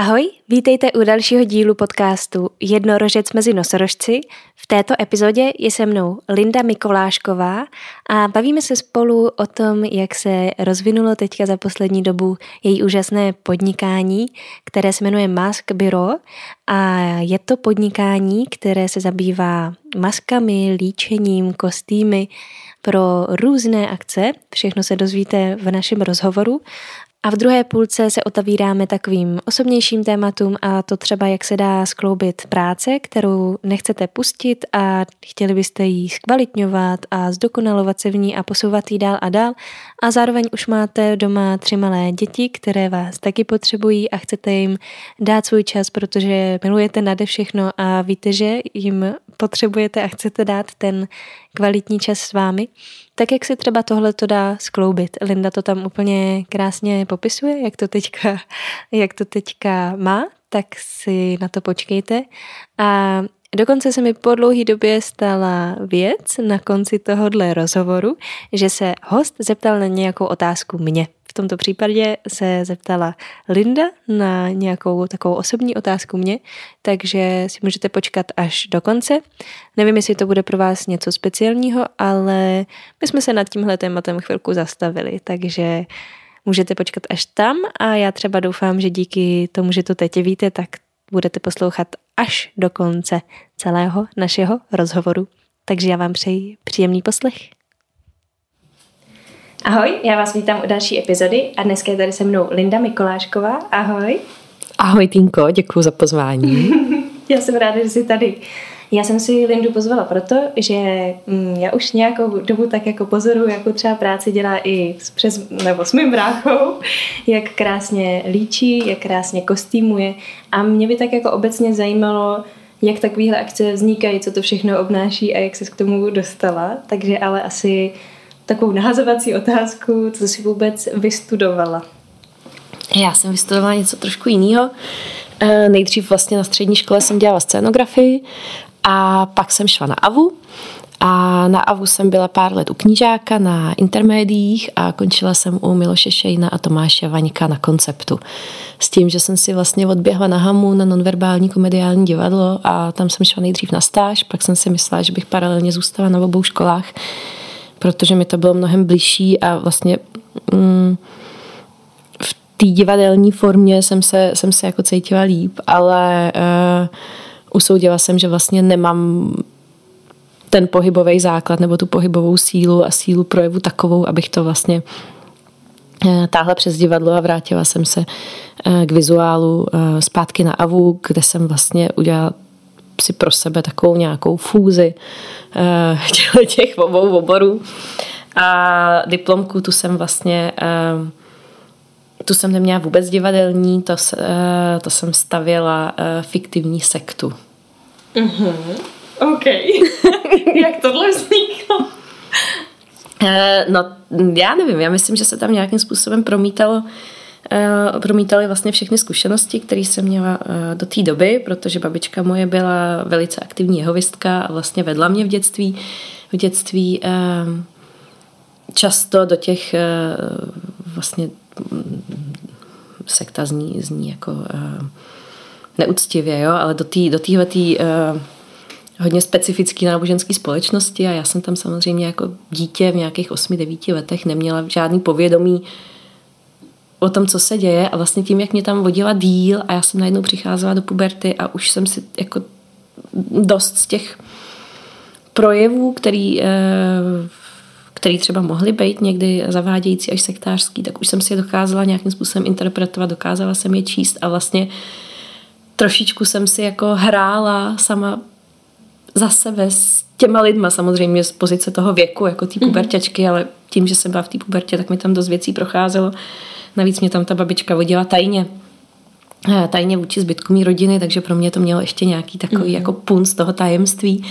Ahoj, vítejte u dalšího dílu podcastu Jednorožec mezi nosorožci. V této epizodě je se mnou Linda Mikolášková a bavíme se spolu o tom, jak se rozvinulo teďka za poslední dobu její úžasné podnikání, které se jmenuje Mask Bureau a je to podnikání, které se zabývá maskami, líčením, kostýmy pro různé akce. Všechno se dozvíte v našem rozhovoru a v druhé půlce se otavíráme takovým osobnějším tématům a to třeba, jak se dá skloubit práce, kterou nechcete pustit a chtěli byste ji zkvalitňovat a zdokonalovat se v ní a posouvat ji dál a dál. A zároveň už máte doma tři malé děti, které vás taky potřebují a chcete jim dát svůj čas, protože milujete nade všechno a víte, že jim potřebujete a chcete dát ten kvalitní čas s vámi. Tak jak se třeba tohle to dá skloubit? Linda to tam úplně krásně popisuje, jak to teďka, jak to teďka má, tak si na to počkejte. A Dokonce se mi po dlouhé době stala věc na konci tohohle rozhovoru, že se host zeptal na nějakou otázku mě. V tomto případě se zeptala Linda na nějakou takovou osobní otázku mě, takže si můžete počkat až do konce. Nevím, jestli to bude pro vás něco speciálního, ale my jsme se nad tímhle tématem chvilku zastavili, takže můžete počkat až tam a já třeba doufám, že díky tomu, že to teď víte, tak budete poslouchat až do konce celého našeho rozhovoru. Takže já vám přeji příjemný poslech. Ahoj, já vás vítám u další epizody a dneska je tady se mnou Linda Mikolášková. Ahoj. Ahoj Tinko, děkuji za pozvání. já jsem ráda, že jsi tady. Já jsem si Lindu pozvala proto, že mm, já už nějakou dobu tak jako pozoruju, jakou třeba práci dělá i s, přes, nebo s mým bráchou, jak krásně líčí, jak krásně kostýmuje a mě by tak jako obecně zajímalo, jak takovéhle akce vznikají, co to všechno obnáší a jak se k tomu dostala. Takže ale asi takovou nahazovací otázku, co jsi vůbec vystudovala? Já jsem vystudovala něco trošku jiného. Eh, nejdřív vlastně na střední škole jsem dělala scénografii a pak jsem šla na AVU a na AVU jsem byla pár let u knížáka na intermédiích a končila jsem u Miloše Šejna a Tomáše Vaňka na konceptu. S tím, že jsem si vlastně odběhla na Hamu na nonverbální komediální divadlo a tam jsem šla nejdřív na stáž, pak jsem si myslela, že bych paralelně zůstala na obou školách, protože mi to bylo mnohem blížší a vlastně mm, v té divadelní formě jsem se, jsem se jako cítila líp, ale uh, usoudila jsem, že vlastně nemám ten pohybový základ nebo tu pohybovou sílu a sílu projevu takovou, abych to vlastně eh, táhla přes divadlo a vrátila jsem se eh, k vizuálu eh, zpátky na AVU, kde jsem vlastně udělala si pro sebe takovou nějakou fúzi těch obou oborů. A diplomku tu jsem vlastně tu jsem neměla vůbec divadelní, to, to jsem stavěla fiktivní sektu. Mm-hmm. OK. Jak tohle vzniklo? no, já nevím, já myslím, že se tam nějakým způsobem promítalo promítaly vlastně všechny zkušenosti, které jsem měla do té doby, protože babička moje byla velice aktivní jehovistka a vlastně vedla mě v dětství. V dětství často do těch vlastně sekta zní, zní jako neúctivě, jo, ale do té do uh, hodně specifické náboženské společnosti a já jsem tam samozřejmě jako dítě v nějakých 8-9 letech neměla žádný povědomí o tom, co se děje a vlastně tím, jak mě tam vodila díl a já jsem najednou přicházela do puberty a už jsem si jako dost z těch projevů, který, eh, který třeba mohly být někdy zavádějící až sektářský, tak už jsem si je dokázala nějakým způsobem interpretovat, dokázala jsem je číst a vlastně trošičku jsem si jako hrála sama za sebe s těma lidma, samozřejmě z pozice toho věku, jako té mhm. puberťačky, mm-hmm. ale tím, že jsem byla v té pubertě, tak mi tam dost věcí procházelo. Navíc mě tam ta babička vodila tajně eh, tajně vůči zbytku mý rodiny, takže pro mě to mělo ještě nějaký takový mm. jako pun z toho tajemství.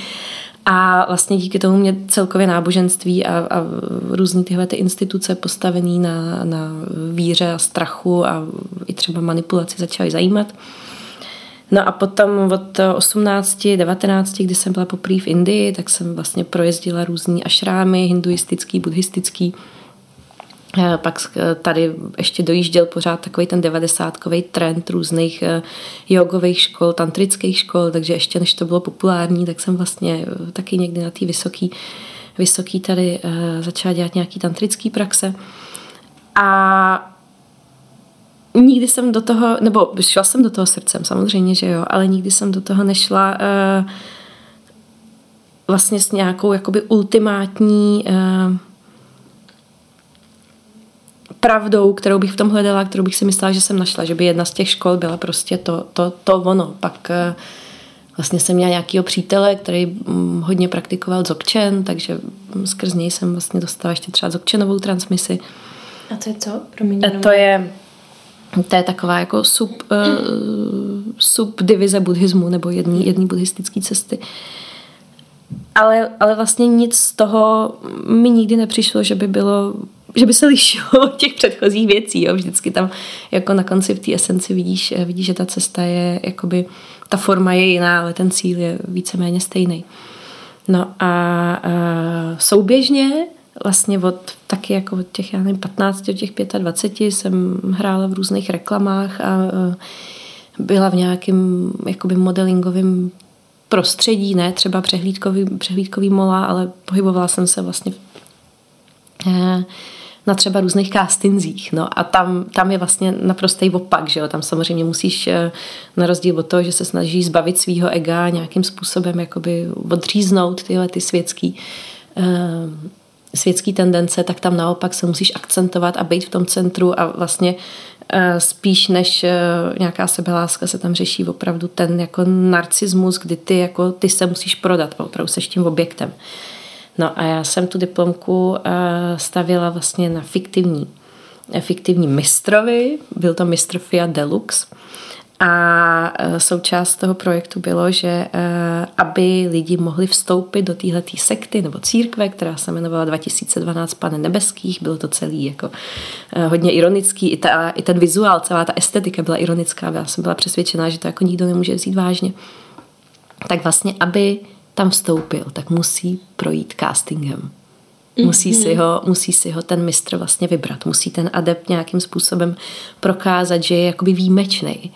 A vlastně díky tomu mě celkově náboženství a, a různý tyhle ty instituce postavený na, na víře a strachu a i třeba manipulaci začaly zajímat. No a potom od 18, 19, kdy jsem byla poprvé v Indii, tak jsem vlastně projezdila různý ašrámy, hinduistický, buddhistický. Eh, pak tady ještě dojížděl pořád takový ten devadesátkový trend různých jogových škol, tantrických škol, takže ještě než to bylo populární, tak jsem vlastně taky někdy na té vysoký, vysoký tady začala dělat nějaký tantrický praxe. A nikdy jsem do toho, nebo šla jsem do toho srdcem, samozřejmě, že jo, ale nikdy jsem do toho nešla vlastně s nějakou jakoby ultimátní pravdou, kterou bych v tom hledala, kterou bych si myslela, že jsem našla, že by jedna z těch škol byla prostě to, to, to ono. Pak uh, vlastně jsem měla nějakého přítele, který um, hodně praktikoval dzogchen, takže skrz něj jsem vlastně dostala ještě třeba dzogchenovou transmisi. A to je co? Promiň, to je to je taková jako sub, uh, subdivize buddhismu nebo jedný, jedný buddhistické cesty. Ale, ale vlastně nic z toho mi nikdy nepřišlo, že by bylo že by se lišilo od těch předchozích věcí. Jo. Vždycky tam jako na konci v té esenci vidíš, eh, vidíš, že ta cesta je, jakoby, ta forma je jiná, ale ten cíl je víceméně stejný. No a, a souběžně vlastně od taky jako od těch, já nevím, 15 od těch 25 jsem hrála v různých reklamách a byla v nějakém jakoby modelingovém prostředí, ne třeba přehlídkový, přehlídkový mola, ale pohybovala jsem se vlastně eh, na třeba různých castingzích. No a tam, tam je vlastně naprostý opak, že jo? Tam samozřejmě musíš eh, na rozdíl od toho, že se snažíš zbavit svého ega nějakým způsobem jakoby odříznout tyhle ty světský eh, světské tendence, tak tam naopak se musíš akcentovat a být v tom centru a vlastně eh, spíš než eh, nějaká sebeláska se tam řeší opravdu ten jako narcismus, kdy ty, jako, ty se musíš prodat, opravdu seš tím objektem. No a já jsem tu diplomku eh, stavila vlastně na fiktivní, fiktivní mistrovi, byl to mistr Fiat Deluxe, a e, součást toho projektu bylo, že aby lidi mohli vstoupit do téhleté sekty nebo církve, která se jmenovala 2012 Pane nebeských, bylo to celý jako hodně ironický, i, ta, i ten vizuál, celá ta estetika byla ironická, já jsem byla přesvědčená, že to jako nikdo nemůže vzít vážně. Tak vlastně, aby tam vstoupil, tak musí projít castingem. Musí si, mhm. ho, musí si ho ten mistr vlastně vybrat. Musí ten adept nějakým způsobem prokázat, že je jakoby výjimečný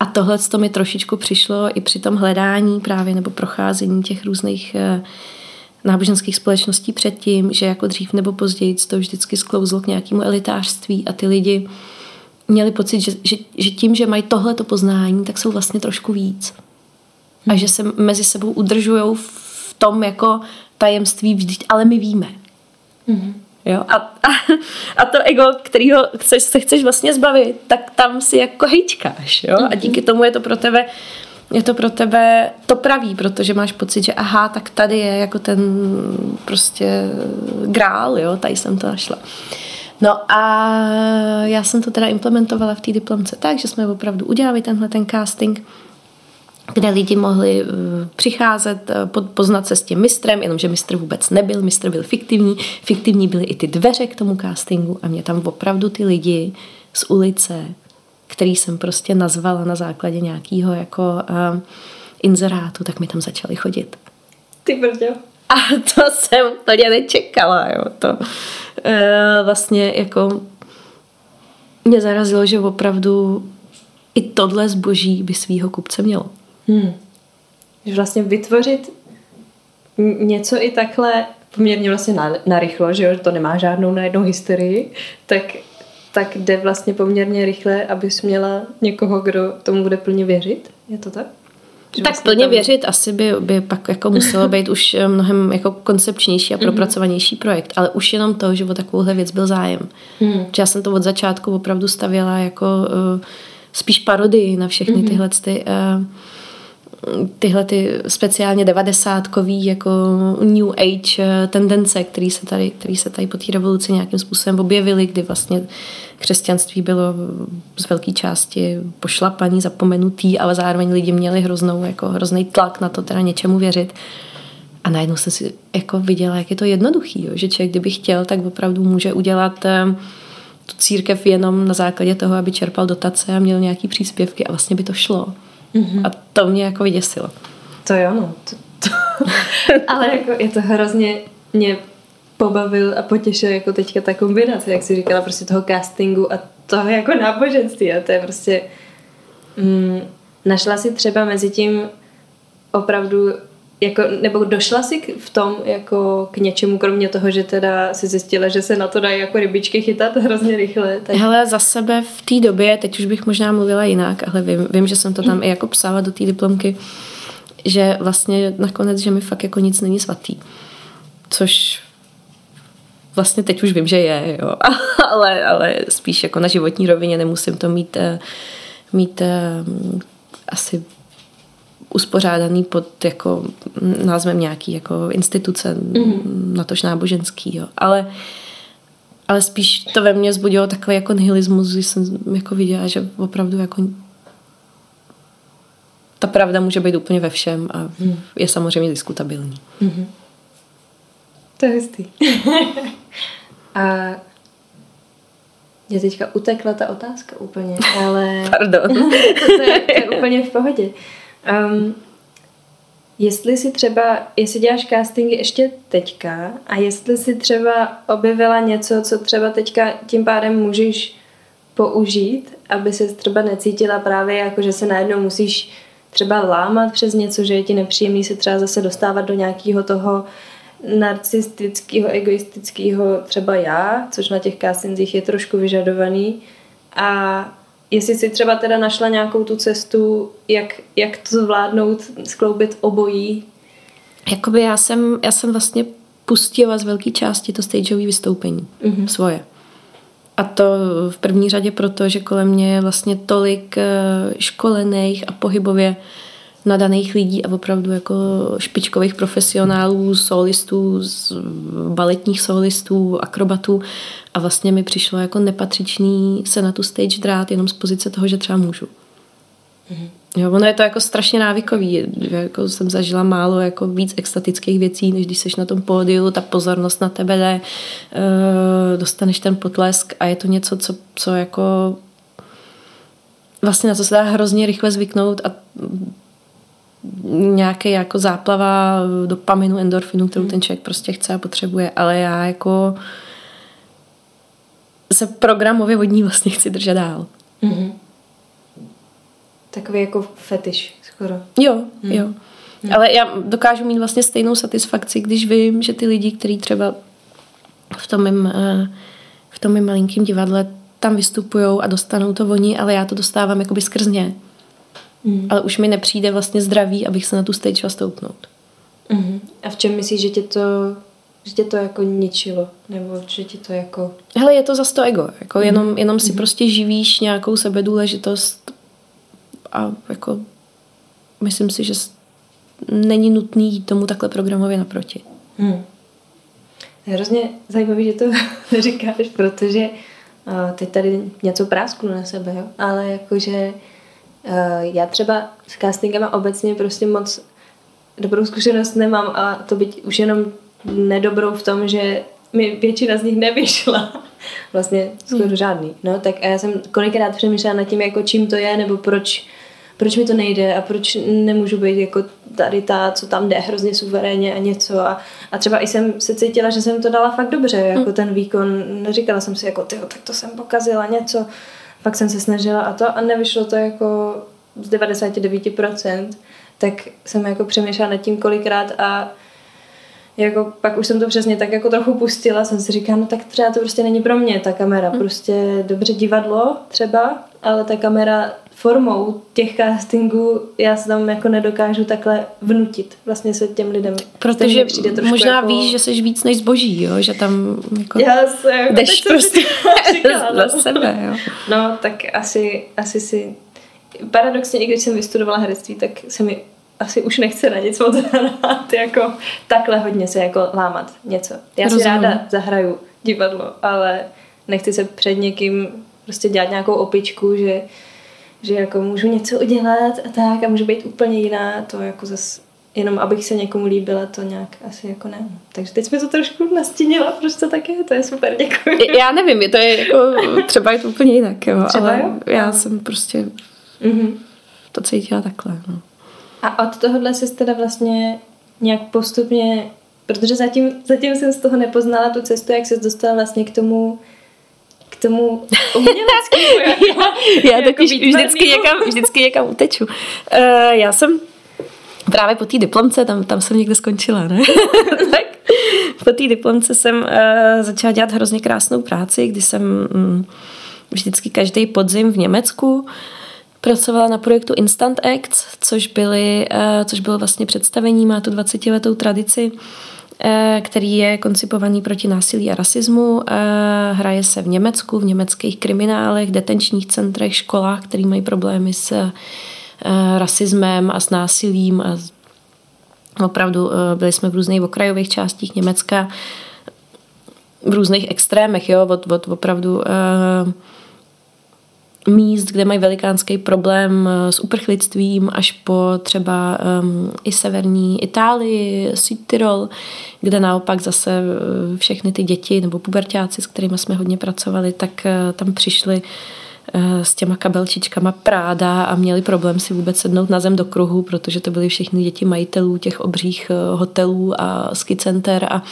a tohle to mi trošičku přišlo i při tom hledání právě nebo procházení těch různých eh, náboženských společností předtím, že jako dřív nebo později to vždycky sklouzlo k nějakému elitářství a ty lidi měli pocit, že, že, že tím, že mají tohleto poznání, tak jsou vlastně trošku víc. A že se mezi sebou udržují v tom jako tajemství vždyť, ale my víme. Mm-hmm. Jo? A, a, a to ego, kterého chceš, se chceš vlastně zbavit, tak tam si jako hejčkáš. Jo? A mhm. díky tomu je to pro tebe je to pro tebe to pravý, protože máš pocit, že aha, tak tady je jako ten prostě grál, jo, tady jsem to našla. No a já jsem to teda implementovala v té diplomce tak, že jsme opravdu udělali tenhle ten casting kde lidi mohli eh, přicházet, eh, poznat se s tím mistrem, jenomže mistr vůbec nebyl, mistr byl fiktivní, fiktivní byly i ty dveře k tomu castingu a mě tam opravdu ty lidi z ulice, který jsem prostě nazvala na základě nějakého jako uh, inzerátu, tak mi tam začali chodit. Ty brďo. A to jsem úplně nečekala, jo. To uh, vlastně jako mě zarazilo, že opravdu i tohle zboží by svýho kupce mělo. Hmm. Že vlastně vytvořit něco i takhle poměrně vlastně narychlo, že jo, to nemá žádnou najednou historii, tak, tak jde vlastně poměrně rychle, abys měla někoho, kdo tomu bude plně věřit. Je to tak? Že tak vlastně plně tam... věřit asi by, by pak jako muselo být už eh, mnohem jako koncepčnější a mhm. propracovanější projekt, ale už jenom to, že o takovouhle věc byl zájem. Hmm. já jsem to od začátku opravdu stavěla jako uh, spíš parodii na všechny hmm. tyhle ty, uh, tyhle ty speciálně devadesátkový jako new age eh, tendence, které se tady, který se tady po té revoluci nějakým způsobem objevily, kdy vlastně křesťanství bylo z velké části pošlapaný, zapomenutý, ale zároveň lidi měli hroznou, jako hrozný tlak na to teda něčemu věřit. A najednou jsem si jako viděla, jak je to jednoduchý, jo? že člověk, kdyby chtěl, tak opravdu může udělat eh, tu církev jenom na základě toho, aby čerpal dotace a měl nějaký příspěvky a vlastně by to šlo. Mm-hmm. A to mě jako vyděsilo. To jo, no. To, to. Ale jako je to hrozně, mě pobavil a potěšil jako teďka ta kombinace, jak jsi říkala, prostě toho castingu a toho jako náboženství a to je prostě mm, našla si třeba mezi tím opravdu jako, nebo došla si k, v tom jako k něčemu, kromě toho, že teda si zjistila, že se na to dají jako rybičky chytat hrozně rychle. Tak... Hele, za sebe v té době, teď už bych možná mluvila jinak, ale vím, vím že jsem to tam i jako psala do té diplomky, že vlastně nakonec, že mi fakt jako nic není svatý. Což vlastně teď už vím, že je, jo. ale, ale spíš jako na životní rovině nemusím to mít, eh, mít eh, asi uspořádaný pod jako názvem nějaký jako instituce, mm-hmm. natož náboženský, jo. Ale, ale spíš to ve mně zbudilo takový jako nihilismus, když jsem jako viděla, že opravdu jako ta pravda může být úplně ve všem a mm. je samozřejmě diskutabilní. Mm-hmm. To je hustý. a mě teďka utekla ta otázka úplně, ale... Pardon. to, je, to je úplně v pohodě. Um, jestli si třeba, jestli děláš castingy ještě teďka a jestli si třeba objevila něco, co třeba teďka tím pádem můžeš použít, aby se třeba necítila právě jako, že se najednou musíš třeba lámat přes něco, že je ti nepříjemný se třeba zase dostávat do nějakého toho narcistického, egoistického třeba já, což na těch castingzích je trošku vyžadovaný. A jestli si třeba teda našla nějakou tu cestu, jak, jak to zvládnout, skloubit obojí. Jakoby já jsem, já jsem vlastně pustila z velké části to stageové vystoupení mm-hmm. svoje. A to v první řadě proto, že kolem mě je vlastně tolik eh, školených a pohybově nadaných lidí a opravdu jako špičkových profesionálů, solistů, baletních solistů, akrobatů a vlastně mi přišlo jako nepatřičný se na tu stage drát jenom z pozice toho, že třeba můžu. Mm-hmm. Jo, ono je to jako strašně návykový. Jako jsem zažila málo jako víc extatických věcí, než když jsi na tom pódiu, ta pozornost na tebe jde, uh, dostaneš ten potlesk a je to něco, co, co jako vlastně na to se dá hrozně rychle zvyknout a nějaké jako záplava dopaminu, endorfinu, kterou ten člověk prostě chce a potřebuje, ale já jako se programově vodní vlastně chci držet dál. Mm-hmm. Takový jako fetiš skoro. Jo, mm. jo. Mm. Ale já dokážu mít vlastně stejnou satisfakci, když vím, že ty lidi, kteří třeba v tom mým, eh, v tom mým malinkým divadle tam vystupují a dostanou to oni, ale já to dostávám jakoby skrz ně. Mm. Ale už mi nepřijde vlastně zdraví, abych se na tu stage stoupnout. Mm. A v čem myslíš, že tě to že tě to jako ničilo, nebo že ti to jako... Hele, je to za to ego, jako mm. jenom, jenom si mm. prostě živíš nějakou sebedůležitost a jako myslím si, že není nutný tomu takhle programově naproti. Mm. Je hrozně zajímavý, že to říkáš, protože uh, teď tady něco prásknu na sebe, jo? ale jakože já třeba s castingem obecně prostě moc dobrou zkušenost nemám a to být už jenom nedobrou v tom, že mi většina z nich nevyšla. Vlastně skoro hmm. žádný. No, tak a já jsem kolikrát přemýšlela nad tím, jako čím to je, nebo proč, proč mi to nejde a proč nemůžu být jako tady ta, co tam jde hrozně suverénně a něco. A, a třeba i jsem se cítila, že jsem to dala fakt dobře, jako hmm. ten výkon. Neříkala jsem si jako, tyjo, tak to jsem pokazila něco pak jsem se snažila a to a nevyšlo to jako z 99%, tak jsem jako přemýšlela nad tím kolikrát a jako pak už jsem to přesně tak jako trochu pustila, jsem si říkala, no tak třeba to prostě není pro mě ta kamera, hmm. prostě dobře divadlo třeba, ale ta kamera formou těch castingů já se tam jako nedokážu takhle vnutit vlastně se těm lidem. Protože možná jako... víš, že jsi víc než zboží, jo? že tam jako já se, jako jdeš prostě za sebe. Jo? No, tak asi, asi si paradoxně, i když jsem vystudovala herectví, tak se mi asi už nechce na nic moc hrát, jako takhle hodně se jako lámat něco. Já Rozumím. si ráda zahraju divadlo, ale nechci se před někým prostě dělat nějakou opičku, že že jako můžu něco udělat a tak a můžu být úplně jiná, to jako zase jenom abych se někomu líbila, to nějak asi jako ne. Takže teď jsme to trošku nastínila, proč to tak je, to je super, děkuji. Já nevím, to je jako, třeba je to úplně jinak, jo, třeba ale jo? já jsem prostě mm-hmm. to cítila takhle. No. A od tohohle jsi teda vlastně nějak postupně Protože zatím, zatím jsem z toho nepoznala tu cestu, jak se dostala vlastně k tomu k tomu uměleckému. já, já totiž vždycky někam, vždycky někam uteču. Uh, já jsem právě po té diplomce, tam, tam jsem někde skončila, ne? tak po té diplomce jsem uh, začala dělat hrozně krásnou práci, kdy jsem um, vždycky každý podzim v Německu pracovala na projektu Instant Acts, což, byly, uh, což bylo vlastně představení, má tu 20 letou tradici, uh, který je koncipovaný proti násilí a rasismu. Hraje se v Německu, v německých kriminálech, detenčních centrech, školách, které mají problémy s rasismem a s násilím a opravdu byli jsme v různých okrajových částích Německa, v různých extrémech, jo, od, od opravdu uh, míst, kde mají velikánský problém eh, s uprchlictvím, až po třeba um, i severní Itálii, Südtirol, kde naopak zase eh, všechny ty děti nebo pubertáci, s kterými jsme hodně pracovali, tak uh, tam přišli s těma kabelčičkama Práda a měli problém si vůbec sednout na zem do kruhu, protože to byly všechny děti majitelů těch obřích hotelů a ski center a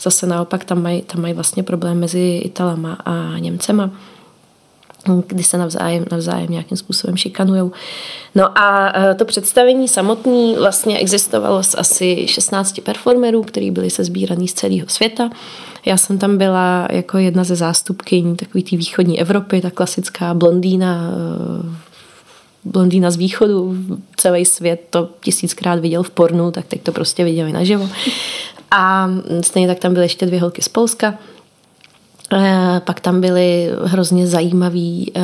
zase naopak tam mají, tam mají vlastně problém mezi Italama a Němcema kdy se navzájem, navzájem nějakým způsobem šikanují. No a e, to představení samotný vlastně existovalo z asi 16 performerů, kteří byli se sbíraný z celého světa. Já jsem tam byla jako jedna ze zástupkyní takový té východní Evropy, ta klasická blondýna, e, blondýna z východu, celý svět to tisíckrát viděl v pornu, tak teď to prostě viděli naživo. A stejně tak tam byly ještě dvě holky z Polska, pak tam byly hrozně zajímavý eh,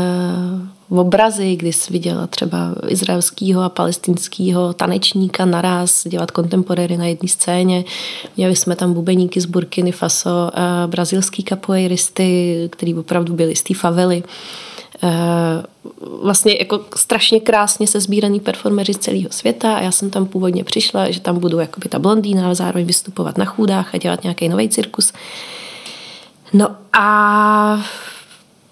obrazy, kdy jsi viděla třeba izraelského a palestinského tanečníka naraz dělat kontemporéry na jedné scéně. Měli jsme tam bubeníky z Burkiny Faso, eh, brazilský capoeiristy, který opravdu byli z té favely. Vlastně jako strašně krásně se sbíraný performeři z celého světa a já jsem tam původně přišla, že tam budu jakoby ta blondýna, ale zároveň vystupovat na chůdách a dělat nějaký nový cirkus. No a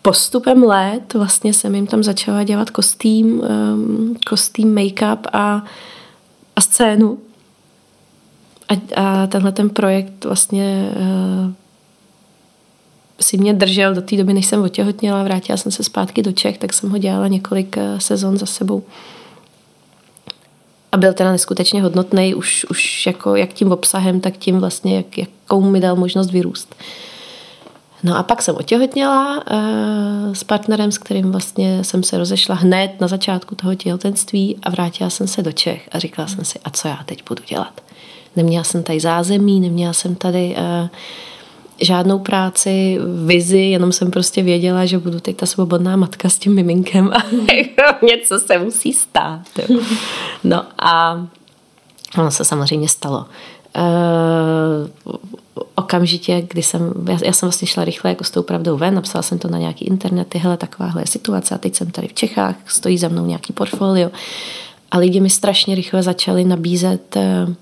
postupem let vlastně jsem jim tam začala dělat kostým, um, kostým, make-up a, a scénu. A, a tenhle ten projekt vlastně uh, si mě držel do té doby, než jsem otěhotněla, vrátila jsem se zpátky do Čech, tak jsem ho dělala několik uh, sezon za sebou. A byl teda neskutečně hodnotný už, už jako jak tím obsahem, tak tím vlastně, jak, jakou mi dal možnost vyrůst. Uh, No a pak jsem otěhotněla uh, s partnerem, s kterým vlastně jsem se rozešla hned na začátku toho těhotenství a vrátila jsem se do Čech a říkala jsem si, a co já teď budu dělat? Neměla jsem tady zázemí, neměla jsem tady uh, žádnou práci, vizi, jenom jsem prostě věděla, že budu teď ta svobodná matka s tím miminkem a jako něco se musí stát. No a ono se samozřejmě stalo. Uh, okamžitě, kdy jsem, já, já jsem vlastně šla rychle jako s tou pravdou ven, napsala jsem to na nějaký internety, hele, takováhle je situace a teď jsem tady v Čechách, stojí za mnou nějaký portfolio a lidi mi strašně rychle začali nabízet uh,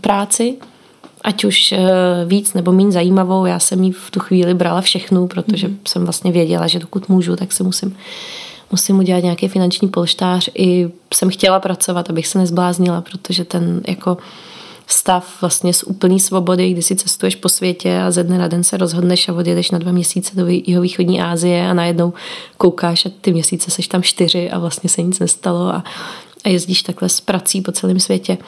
práci, ať už uh, víc nebo méně zajímavou, já jsem jí v tu chvíli brala všechnu, protože mm-hmm. jsem vlastně věděla, že dokud můžu, tak se musím musím udělat nějaký finanční polštář. I jsem chtěla pracovat, abych se nezbláznila, protože ten jako stav vlastně z úplné svobody, kdy si cestuješ po světě a ze dne na den se rozhodneš a odjedeš na dva měsíce do jeho východní Asie a najednou koukáš a ty měsíce seš tam čtyři a vlastně se nic nestalo a, a jezdíš takhle s prací po celém světě,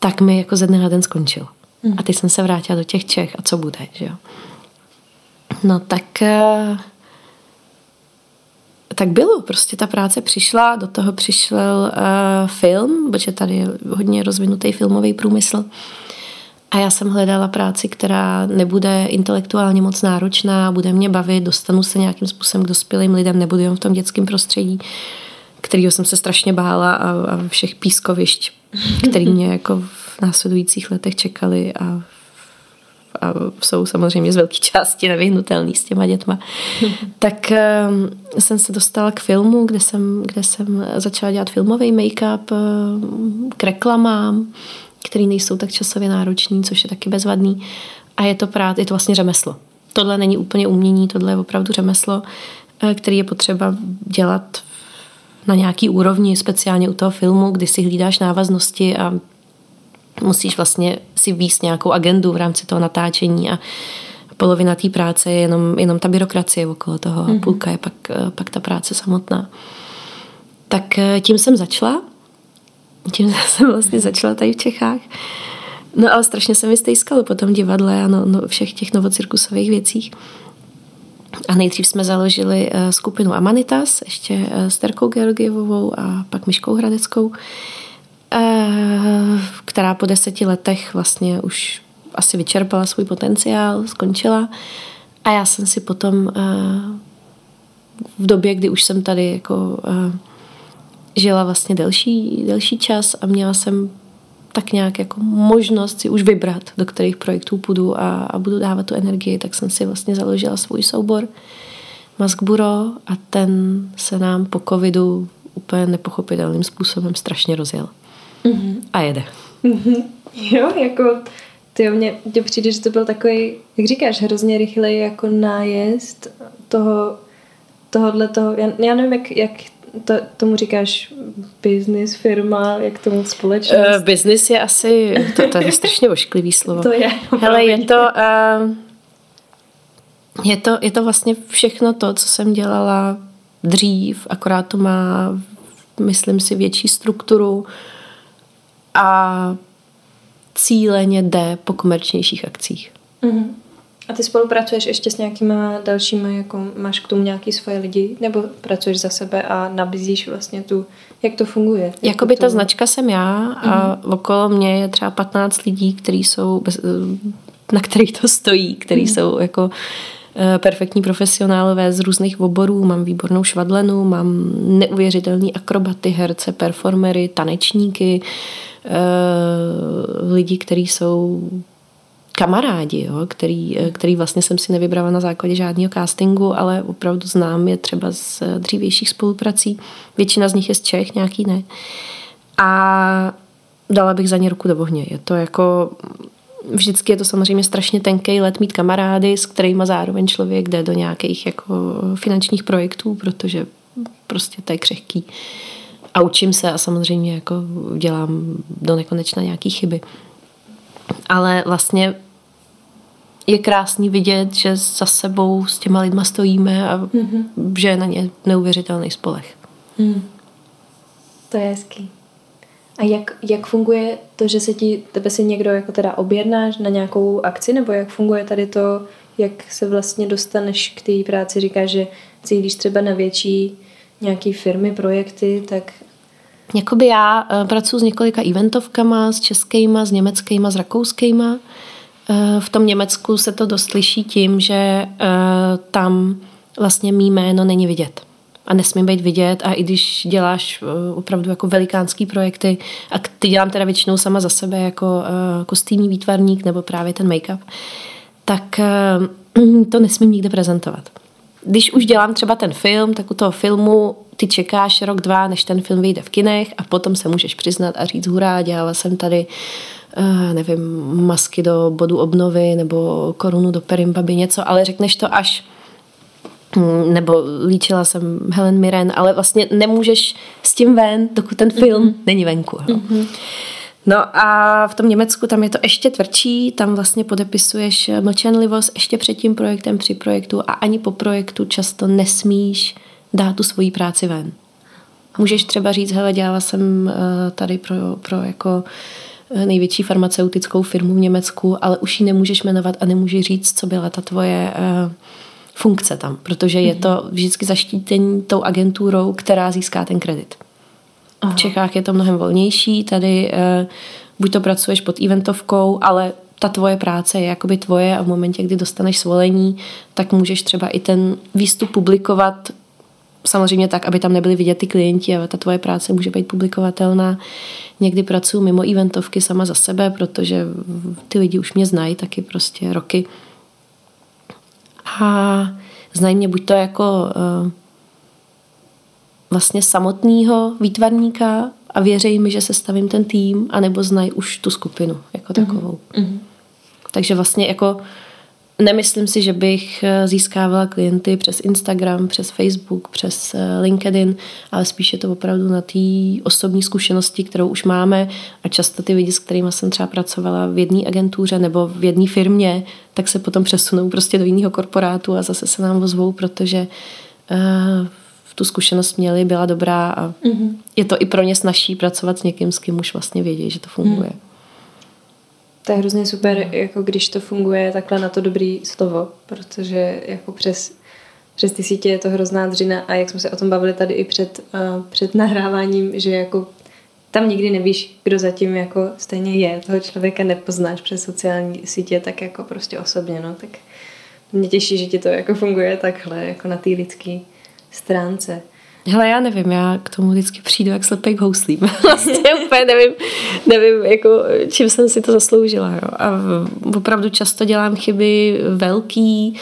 tak mi jako ze dne na den skončil. Hmm. A teď jsem se vrátila do těch Čech a co bude, že jo. No tak uh, tak bylo, prostě ta práce přišla, do toho přišel uh, film, protože tady je hodně rozvinutý filmový průmysl. A já jsem hledala práci, která nebude intelektuálně moc náročná, bude mě bavit, dostanu se nějakým způsobem k dospělým lidem, nebudu jen v tom dětském prostředí, kterého jsem se strašně bála a, a všech pískovišť, který mě jako v následujících letech čekali a a jsou samozřejmě z velké části nevyhnutelný s těma dětma, tak um, jsem se dostala k filmu, kde jsem, kde jsem začala dělat filmový make-up um, k reklamám, který nejsou tak časově náročný, což je taky bezvadný. A je to prát, je to vlastně řemeslo. Tohle není úplně umění, tohle je opravdu řemeslo, eh, který je potřeba dělat na nějaký úrovni, speciálně u toho filmu, kdy si hlídáš návaznosti a musíš vlastně si výst nějakou agendu v rámci toho natáčení a polovina té práce je jenom, jenom ta byrokracie okolo toho a půlka je pak, pak ta práce samotná. Tak eh, tím jsem začala. Tím jsem vlastně začala tady v Čechách. No ale strašně se mi stejskalo po tom divadle a no, no, všech těch novocirkusových věcích. A nejdřív jsme založili uh, skupinu Amanitas, ještě s Terkou Georgievovou a pak Myškou Hradeckou, která po deseti letech vlastně už asi vyčerpala svůj potenciál, skončila. A já jsem si potom uh, v době, kdy už jsem tady jako uh, žila vlastně delší, delší čas a měla jsem tak nějak jako možnost si už vybrat, do kterých projektů půjdu a, a budu dávat tu energii, tak jsem si vlastně založila svůj soubor Mask Buro a ten se nám po covidu úplně nepochopitelným způsobem strašně rozjel. Mm-hmm. A jede. Mm-hmm. Jo, jako ty mně, mně přijde, že to byl takový, jak říkáš, hrozně rychlej jako nájezd toho, tohohle toho, já, já nevím, jak, jak to, tomu říkáš business, firma, jak tomu společnost? Uh, business je asi, to, to je strašně ošklivý slovo. to je. Hele, je to, uh, je to, je to vlastně všechno to, co jsem dělala dřív, akorát to má, myslím si, větší strukturu a cíleně jde po komerčnějších akcích. Mm-hmm. A ty spolupracuješ ještě s nějakýma dalšíma, jako máš k tomu nějaký svoje lidi, nebo pracuješ za sebe a nabízíš vlastně tu, jak to funguje? Jakoby ta značka jsem já a mm-hmm. okolo mě je třeba 15 lidí, který jsou, na kterých to stojí, který mm-hmm. jsou jako eh, perfektní profesionálové z různých oborů, mám výbornou švadlenu, mám neuvěřitelný akrobaty, herce, performery, tanečníky, eh, lidi, kteří jsou kamarádi, jo, který, eh, který vlastně jsem si nevybrala na základě žádného castingu, ale opravdu znám je třeba z eh, dřívějších spoluprací. Většina z nich je z Čech, nějaký ne. A dala bych za ně ruku do ohně. Je to jako vždycky je to samozřejmě strašně tenký let mít kamarády, s kterými zároveň člověk jde do nějakých jako finančních projektů, protože prostě to je křehký. A učím se a samozřejmě jako dělám do nekonečna nějaký chyby. Ale vlastně je krásný vidět, že za sebou s těma lidma stojíme a mm-hmm. že je na ně neuvěřitelný spolech. Mm. To je hezký. A jak, jak funguje to, že se ti, tebe si někdo jako teda objednáš na nějakou akci, nebo jak funguje tady to, jak se vlastně dostaneš k té práci? Říkáš, že cílíš třeba na větší nějaký firmy, projekty, tak Jakoby já uh, pracuji s několika eventovkama, s českýma, s německýma, s rakouskýma. Eh, v tom Německu se to dost liší tím, že eh, tam vlastně mý jméno není vidět a nesmím být vidět a i když děláš eh, opravdu jako velikánský projekty a ty dělám teda většinou sama za sebe jako kostýmní výtvarník nebo právě ten make-up, tak to nesmím nikde prezentovat. Když už dělám třeba ten film, tak u toho filmu ty čekáš rok, dva, než ten film vyjde v kinech a potom se můžeš přiznat a říct hurá, dělala jsem tady uh, nevím, masky do bodu obnovy nebo korunu do perimbaby, něco, ale řekneš to až hm, nebo líčila jsem Helen Mirren, ale vlastně nemůžeš s tím ven, dokud ten film mm-hmm. není venku. Mm-hmm. No a v tom Německu tam je to ještě tvrdší, tam vlastně podepisuješ mlčenlivost ještě před tím projektem, při projektu a ani po projektu často nesmíš dát tu svoji práci ven. Můžeš třeba říct, hele, dělala jsem eh, tady pro, pro jako Eh, největší farmaceutickou firmu v Německu, ale už ji nemůžeš jmenovat a nemůžeš říct, co byla ta tvoje funkce tam, protože je to vždycky zaštítění tou agenturou, která získá ten kredit. Aha. V Čechách je to mnohem volnější, tady uh, buď to pracuješ pod eventovkou, ale ta tvoje práce je jakoby tvoje a v momentě, kdy dostaneš svolení, tak můžeš třeba i ten výstup publikovat samozřejmě tak, aby tam nebyly vidět ty klienti, ale ta tvoje práce může být publikovatelná. Někdy pracuji mimo eventovky sama za sebe, protože ty lidi už mě znají taky prostě roky. A znají mě buď to jako uh, vlastně samotného výtvarníka a věří mi, že se stavím ten tým, anebo znají už tu skupinu jako mhm. takovou. Mm-hmm. Takže vlastně jako nemyslím si, že bych eh, získávala klienty přes Instagram, přes Facebook, přes eh, LinkedIn, ale spíš je to opravdu na té osobní zkušenosti, kterou už máme a často ty lidi, s kterými jsem třeba pracovala v jedné agentuře nebo v jedné firmě, tak se potom přesunou prostě do jiného korporátu a zase se nám ozvou, protože uh, tu zkušenost měli, byla dobrá a mm-hmm. je to i pro ně snažší pracovat s někým, s kým už vlastně vědí, že to funguje. Mm. To je hrozně super, jako když to funguje takhle na to dobrý slovo, protože jako přes, přes ty sítě je to hrozná dřina a jak jsme se o tom bavili tady i před, uh, před nahráváním, že jako tam nikdy nevíš, kdo zatím jako stejně je. Toho člověka nepoznáš přes sociální sítě tak jako prostě osobně, no, tak mě těší, že ti to jako funguje takhle, jako na té lidské stránce. Hele, já nevím, já k tomu vždycky přijdu jak slepej k houslím. vlastně úplně nevím, nevím, jako, čím jsem si to zasloužila. Jo. A opravdu často dělám chyby velký,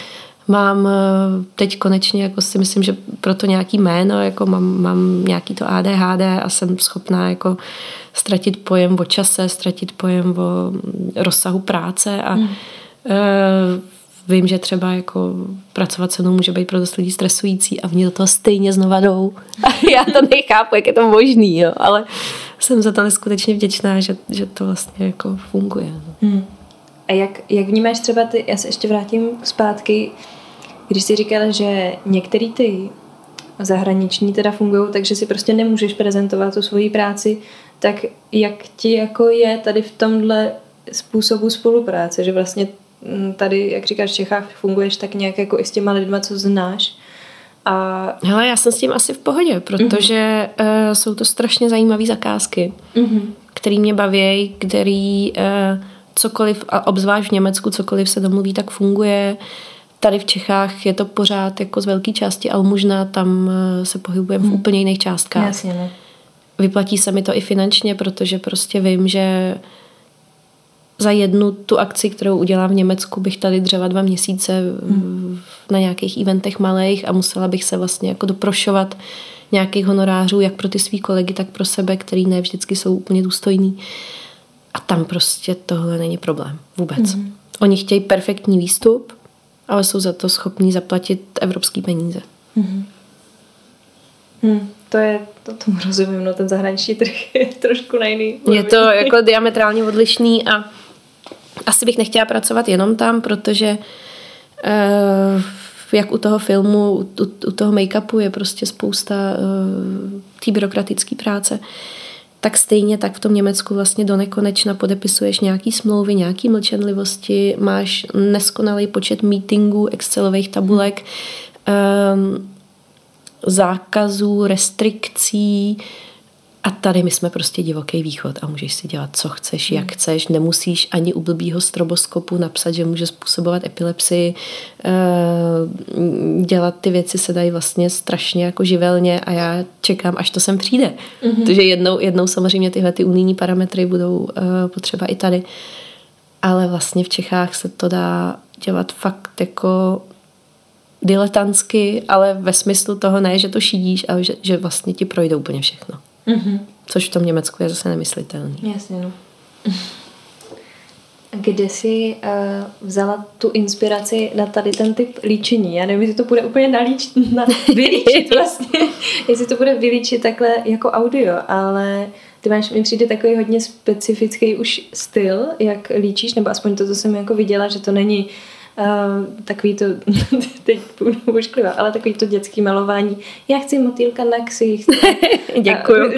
mám eh, teď konečně, jako si myslím, že proto nějaký jméno, jako mám, mám nějaký to ADHD a jsem schopná jako ztratit pojem o čase, ztratit pojem o rozsahu práce a mm. Vím, že třeba jako pracovat se mnou může být pro dost lidí stresující a v do toho stejně znova jdou. A já to nechápu, jak je to možný, jo. ale jsem za to neskutečně vděčná, že, že to vlastně jako funguje. No. Hmm. A jak, jak vnímáš třeba ty, já se ještě vrátím zpátky, když jsi říkala, že některé ty zahraniční teda fungují, takže si prostě nemůžeš prezentovat tu svoji práci, tak jak ti jako je tady v tomhle způsobu spolupráce, že vlastně tady, jak říkáš, v Čechách funguješ tak nějak jako i s těma lidma, co znáš. A... Hele, já jsem s tím asi v pohodě, protože uh-huh. uh, jsou to strašně zajímavé zakázky, uh-huh. který mě baví, který uh, cokoliv, a obzvlášť v Německu, cokoliv se domluví, tak funguje. Tady v Čechách je to pořád jako z velké části almužna, tam uh, se pohybujeme uh-huh. v úplně jiných částkách. Jasně, ne. Vyplatí se mi to i finančně, protože prostě vím, že uh, za jednu tu akci, kterou udělám v Německu, bych tady dřeva dva měsíce hmm. na nějakých eventech malých a musela bych se vlastně jako doprošovat nějakých honorářů, jak pro ty svý kolegy, tak pro sebe, který ne vždycky jsou úplně důstojný. A tam prostě tohle není problém. Vůbec. Hmm. Oni chtějí perfektní výstup, ale jsou za to schopní zaplatit evropský peníze. Hmm. Hmm. To je, to tomu rozumím, no ten zahraniční trh je trošku na jiný. Je to jako diametrálně odlišný a asi bych nechtěla pracovat jenom tam, protože uh, jak u toho filmu, u, u toho make-upu je prostě spousta uh, té byrokratické práce, tak stejně tak v tom Německu vlastně do nekonečna podepisuješ nějaký smlouvy, nějaký mlčenlivosti, máš neskonalý počet meetingů, excelových tabulek, um, zákazů, restrikcí, a tady my jsme prostě divoký východ a můžeš si dělat, co chceš, jak hmm. chceš. Nemusíš ani u blbýho stroboskopu napsat, že může způsobovat epilepsii. Eh, dělat ty věci se dají vlastně strašně jako živelně a já čekám, až to sem přijde. Mm-hmm. Protože jednou, jednou samozřejmě tyhle ty unijní parametry budou eh, potřeba i tady. Ale vlastně v Čechách se to dá dělat fakt jako diletantsky, ale ve smyslu toho ne, že to šidíš, ale že, že vlastně ti projde úplně všechno. Mm-hmm. Což v tom Německu je zase nemyslitelný. Jasně, no. Kde jsi uh, vzala tu inspiraci na tady ten typ líčení? Já nevím, jestli to bude úplně nalíč, na, vylíčit vlastně, jestli to bude vylíčit takhle jako audio, ale ty máš, mi přijde takový hodně specifický už styl, jak líčíš, nebo aspoň to, co jsem jako viděla, že to není uh, Uh, takový to, teď budu ošklivá, ale takový to dětský malování. Já chci motýlka na ksich. Děkuju.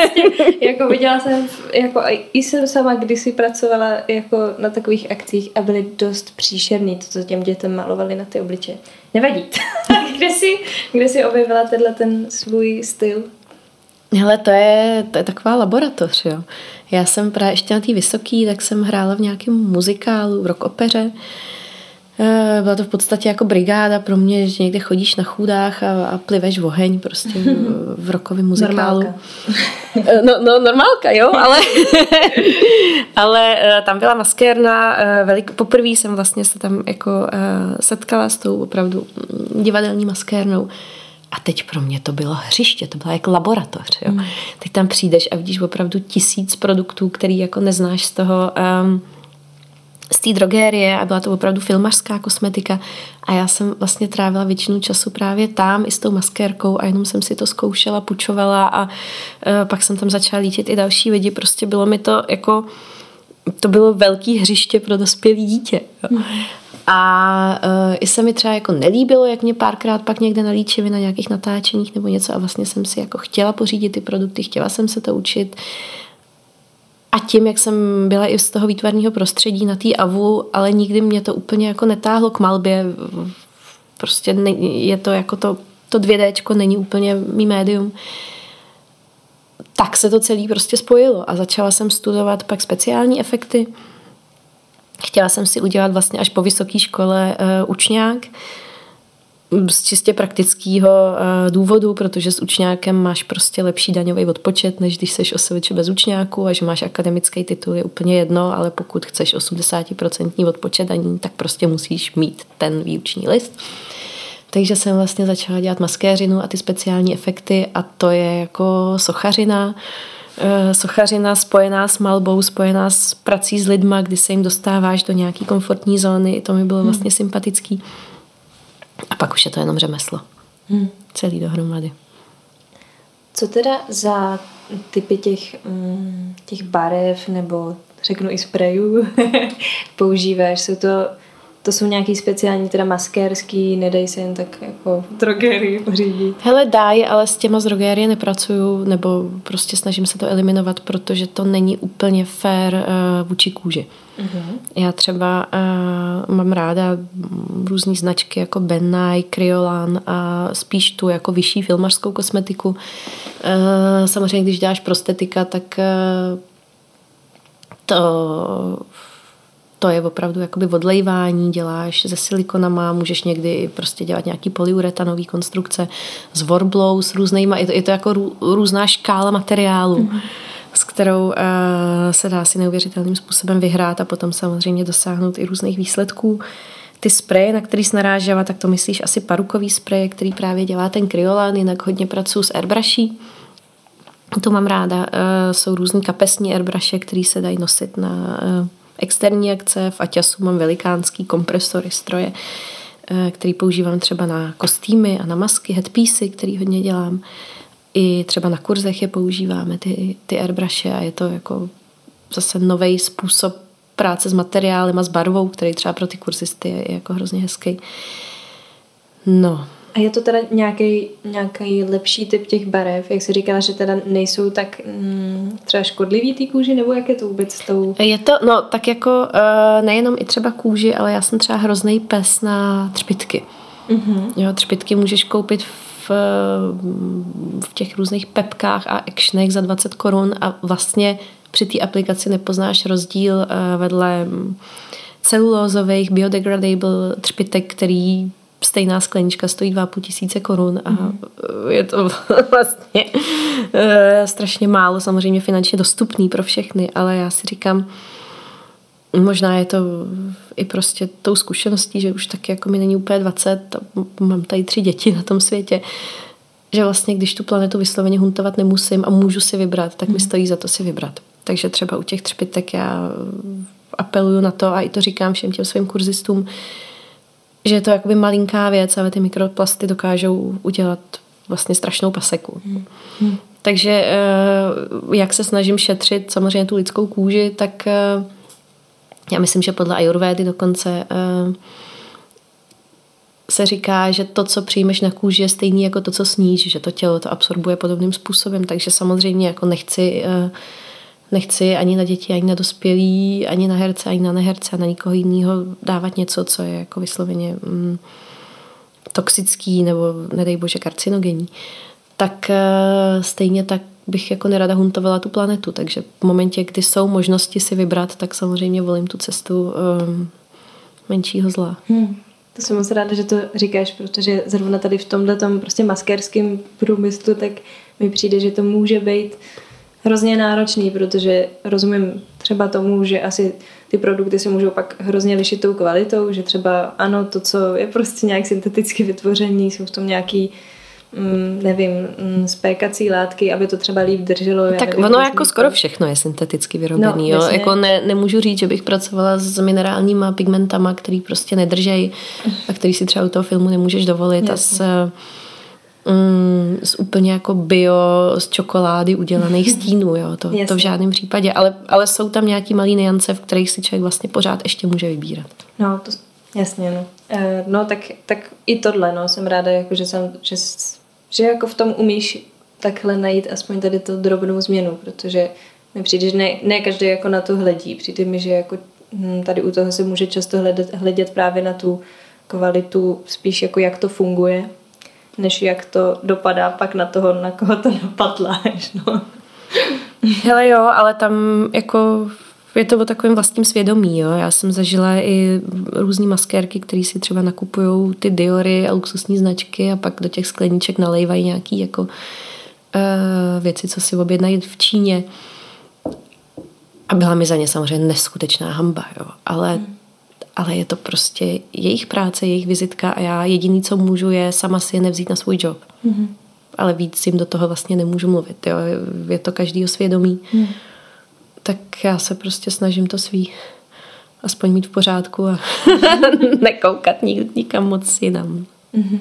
jako viděla jsem, jako i jsem sama kdysi pracovala jako na takových akcích a byly dost příšerný, to, co těm dětem malovali na ty obliče. Nevadí. kde, jsi, kde jsi objevila tenhle ten svůj styl? Hele, to je, to je taková laboratoř, jo. Já jsem právě ještě na té vysoký, tak jsem hrála v nějakém muzikálu, v rock opeře. Eh, byla to v podstatě jako brigáda pro mě, že někde chodíš na chůdách a, a pliveš v oheň prostě v, v rokovém muzikálu. Normálka. Eh, no, no, normálka, jo, ale, ale eh, tam byla maskérna, velik, poprvé jsem vlastně se tam jako setkala s tou opravdu divadelní maskérnou. A teď pro mě to bylo hřiště, to byla jako laboratoř. Jo. Mm. Teď tam přijdeš a vidíš opravdu tisíc produktů, který jako neznáš z toho um, z té drogérie a byla to opravdu filmařská kosmetika a já jsem vlastně trávila většinu času právě tam i s tou maskérkou a jenom jsem si to zkoušela, pučovala a uh, pak jsem tam začala lítit i další lidi, prostě bylo mi to jako to bylo velký hřiště pro dospělý dítě. Jo. A uh, i se mi třeba jako nelíbilo, jak mě párkrát pak někde na líčivě na nějakých natáčeních nebo něco a vlastně jsem si jako chtěla pořídit ty produkty, chtěla jsem se to učit. A tím, jak jsem byla i z toho výtvarného prostředí na té avu, ale nikdy mě to úplně jako netáhlo k malbě. Prostě je to jako to, to 2D není úplně mý médium. Tak se to celé prostě spojilo a začala jsem studovat pak speciální efekty. Chtěla jsem si udělat vlastně až po vysoké škole uh, učňák z čistě praktického uh, důvodu, protože s učňákem máš prostě lepší daňový odpočet, než když seš osvědče bez učňáku a že máš akademický titul je úplně jedno, ale pokud chceš 80% odpočet daní, tak prostě musíš mít ten výuční list. Takže jsem vlastně začala dělat maskéřinu a ty speciální efekty a to je jako sochařina, Eh, sochařina spojená s malbou, spojená s prací s lidma, kdy se jim dostáváš do nějaký komfortní zóny, to mi bylo hmm. vlastně hmm. sympatický. A pak už je to jenom řemeslo. Hmm. Celý dohromady. Co teda za typy těch, mm, těch barev nebo řeknu i sprejů používáš? Jsou to to jsou nějaký speciální teda maskérský, nedají se jen tak jako drogerii pořídit. Hele, dají, ale s těma z drogerie nepracuju, nebo prostě snažím se to eliminovat, protože to není úplně fair uh, vůči kůži. Uh-huh. Já třeba uh, mám ráda různé značky jako Ben Nye, Kryolan a spíš tu jako vyšší filmařskou kosmetiku. Uh, samozřejmě, když děláš prostetika, tak uh, to to je opravdu jakoby odlejvání, děláš ze silikonama, můžeš někdy prostě dělat nějaký polyuretanový konstrukce s warblou, s různýma, je to, je to jako rů, různá škála materiálu. Mm-hmm s kterou uh, se dá si neuvěřitelným způsobem vyhrát a potom samozřejmě dosáhnout i různých výsledků. Ty spreje, na který jsi narážela, tak to myslíš asi parukový sprej, který právě dělá ten kryolan, jinak hodně pracuji s airbrushí. To mám ráda. Uh, jsou různý kapesní airbrushe, který se dají nosit na uh, externí akce. V Aťasu mám velikánský kompresory, stroje, eh, který používám třeba na kostýmy a na masky, headpiece, který hodně dělám. I třeba na kurzech je používáme, ty, ty airbrushe a je to jako zase nový způsob práce s materiálem a s barvou, který třeba pro ty kurzisty je, je jako hrozně hezký. No, a je to teda nějaký, nějaký lepší typ těch barev, jak jsi říkala, že teda nejsou tak mm, třeba škodlivý ty kůži, nebo jak je to vůbec s tou? Je to, no tak jako uh, nejenom i třeba kůži, ale já jsem třeba hrozný pes na třpitky. Mm-hmm. Jo, třpitky můžeš koupit v, v těch různých pepkách a actionech za 20 korun a vlastně při té aplikaci nepoznáš rozdíl uh, vedle celulózových biodegradable třpitek, který stejná sklenička stojí 2,5 tisíce korun a mm. je to vlastně uh, strašně málo, samozřejmě finančně dostupný pro všechny, ale já si říkám, možná je to i prostě tou zkušeností, že už taky jako mi není úplně 20 mám tady tři děti na tom světě, že vlastně když tu planetu vysloveně huntovat nemusím a můžu si vybrat, tak mi mhm. stojí za to si vybrat. Takže třeba u těch třpitek já apeluju na to a i to říkám všem těm svým kurzistům, že je to jakoby malinká věc, ale ty mikroplasty dokážou udělat vlastně strašnou paseku. Hmm. Hmm. Takže eh, jak se snažím šetřit samozřejmě tu lidskou kůži, tak eh, já myslím, že podle Ayurvédy dokonce eh, se říká, že to, co přijmeš na kůži, je stejný jako to, co sníš, že to tělo to absorbuje podobným způsobem, takže samozřejmě jako nechci nechci ani na děti, ani na dospělí, ani na herce, ani na neherce, na nikoho jiného dávat něco, co je jako vysloveně mm, toxický nebo nedej bože karcinogenní. Tak uh, stejně tak bych jako nerada huntovala tu planetu, takže v momentě, kdy jsou možnosti si vybrat, tak samozřejmě volím tu cestu um, menšího zla. Hmm. To jsem moc ráda, že to říkáš, protože zrovna tady v tomhle prostě maskerském průmyslu, tak mi přijde, že to může být hrozně náročný, protože rozumím třeba tomu, že asi ty produkty se můžou pak hrozně lišit tou kvalitou, že třeba ano, to, co je prostě nějak synteticky vytvořený, jsou v tom nějaký mm, nevím, mm, spékací látky, aby to třeba líp drželo. Tak nevím, ono jako skoro všechno je synteticky vyrobený. No, jo? Jako ne, nemůžu říct, že bych pracovala s minerálníma pigmentama, který prostě nedržej a který si třeba u toho filmu nemůžeš dovolit jasně. a s mm, z úplně jako bio, z čokolády udělaných stínů, jo, to, to v žádném případě, ale, ale jsou tam nějaký malý niance, v kterých si člověk vlastně pořád ještě může vybírat. No, to jasně, no. E, no, tak, tak i tohle, no, jsem ráda, jako, že, jsem, že, že jako v tom umíš takhle najít aspoň tady tu drobnou změnu, protože mi přijde, že ne, ne každý jako na to hledí. Přijde mi, že jako hm, tady u toho se může často hledat, hledět právě na tu kvalitu, spíš jako jak to funguje, než jak to dopadá pak na toho, na koho to napadláš. No. Hele jo, ale tam jako je to o takovém vlastním svědomí. Jo. Já jsem zažila i různé maskérky, které si třeba nakupují ty Diory a luxusní značky a pak do těch skleníček nalejvají nějaký jako uh, věci, co si objednají v Číně. A byla mi za ně samozřejmě neskutečná hamba, jo. Ale hmm ale je to prostě jejich práce, jejich vizitka a já jediný, co můžu, je sama si je nevzít na svůj job. Mm-hmm. Ale víc jim do toho vlastně nemůžu mluvit. Jo. Je to každý svědomí. Mm. Tak já se prostě snažím to svý aspoň mít v pořádku a nekoukat nik, nikam moc jinam. Mm-hmm.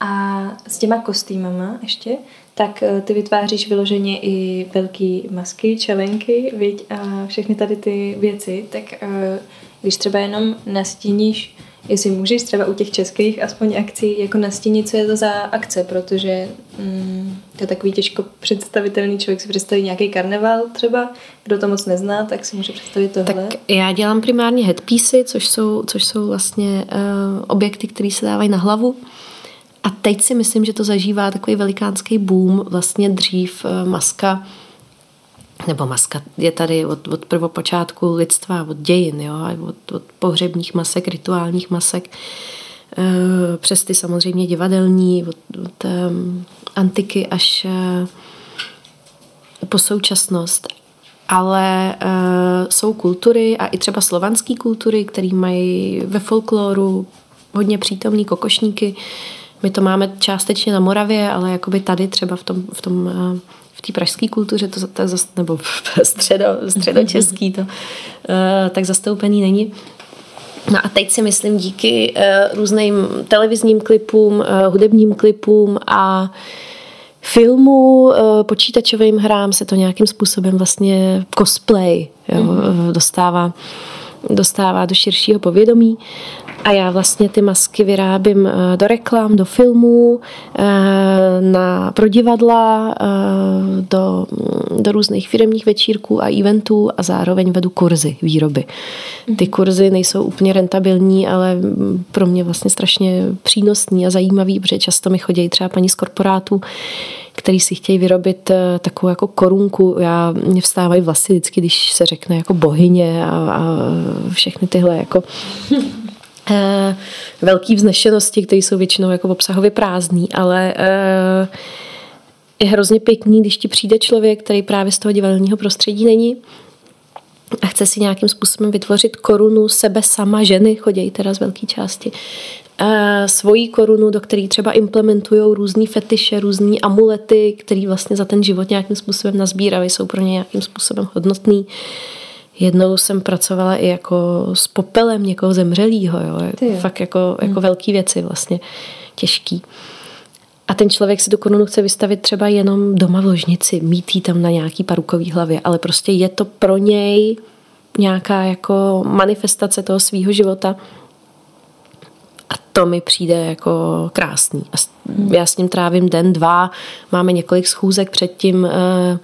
A s těma kostýmama ještě, tak eh, ty vytváříš vyloženě i velký masky, čelenky, viď, a všechny tady ty věci, tak uh, když třeba jenom nastíníš, jestli můžeš třeba u těch českých aspoň akcí jako nastínit, co je to za akce, protože mm, to je takový těžko představitelný člověk si představí nějaký karneval třeba, kdo to moc nezná, tak si může představit tohle. Tak já dělám primárně headpiece, což jsou, což jsou vlastně uh, objekty, které se dávají na hlavu. A teď si myslím, že to zažívá takový velikánský boom. Vlastně dřív uh, maska nebo maska je tady od, od prvopočátku lidstva, od dějin, jo, od, od pohřebních masek, rituálních masek, e, přes ty samozřejmě divadelní, od, od antiky až uh, po současnost. Ale uh, jsou kultury a i třeba slovanské kultury, které mají ve folkloru hodně přítomný kokošníky. My to máme částečně na Moravě, ale jakoby tady třeba v tom, v tom v té pražské kultuře, to, to, nebo v středo, středočeský, to eh, tak zastoupený není. No a teď si myslím díky eh, různým televizním klipům, eh, hudebním klipům a filmu, počítačovým hrám se to nějakým způsobem vlastně cosplay jo, mm-hmm. dostává dostává do širšího povědomí a já vlastně ty masky vyrábím eh, do reklam, do filmů, eh, na, pro divadla, eh, do, do různých firmních večírků a eventů a zároveň vedu kurzy výroby. Ty mhm. kurzy nejsou úplně rentabilní, ale pro mě vlastně strašně přínosný a zajímavý, protože často mi chodí třeba paní z korporátu, který si chtějí vyrobit takovou jako korunku. Já, mě vstávají vlasy vždycky, když se řekne jako bohyně a, a všechny tyhle jako Eh, velký vznešenosti, které jsou většinou jako obsahově prázdný, ale eh, je hrozně pěkný, když ti přijde člověk, který právě z toho divadelního prostředí není a chce si nějakým způsobem vytvořit korunu sebe sama, ženy chodí teda z velké části, eh, svoji korunu, do které třeba implementují různé fetiše, různé amulety, které vlastně za ten život nějakým způsobem nazbírají, jsou pro ně nějakým způsobem hodnotný. Jednou jsem pracovala i jako s popelem někoho zemřelýho, jo. Fakt jako, jako hmm. velký věci vlastně, těžký. A ten člověk si tu korunu chce vystavit třeba jenom doma v ložnici, mít jí tam na nějaký parukový hlavě, ale prostě je to pro něj nějaká jako manifestace toho svýho života. A to mi přijde jako krásný. A hmm. já s ním trávím den, dva, máme několik schůzek předtím, uh,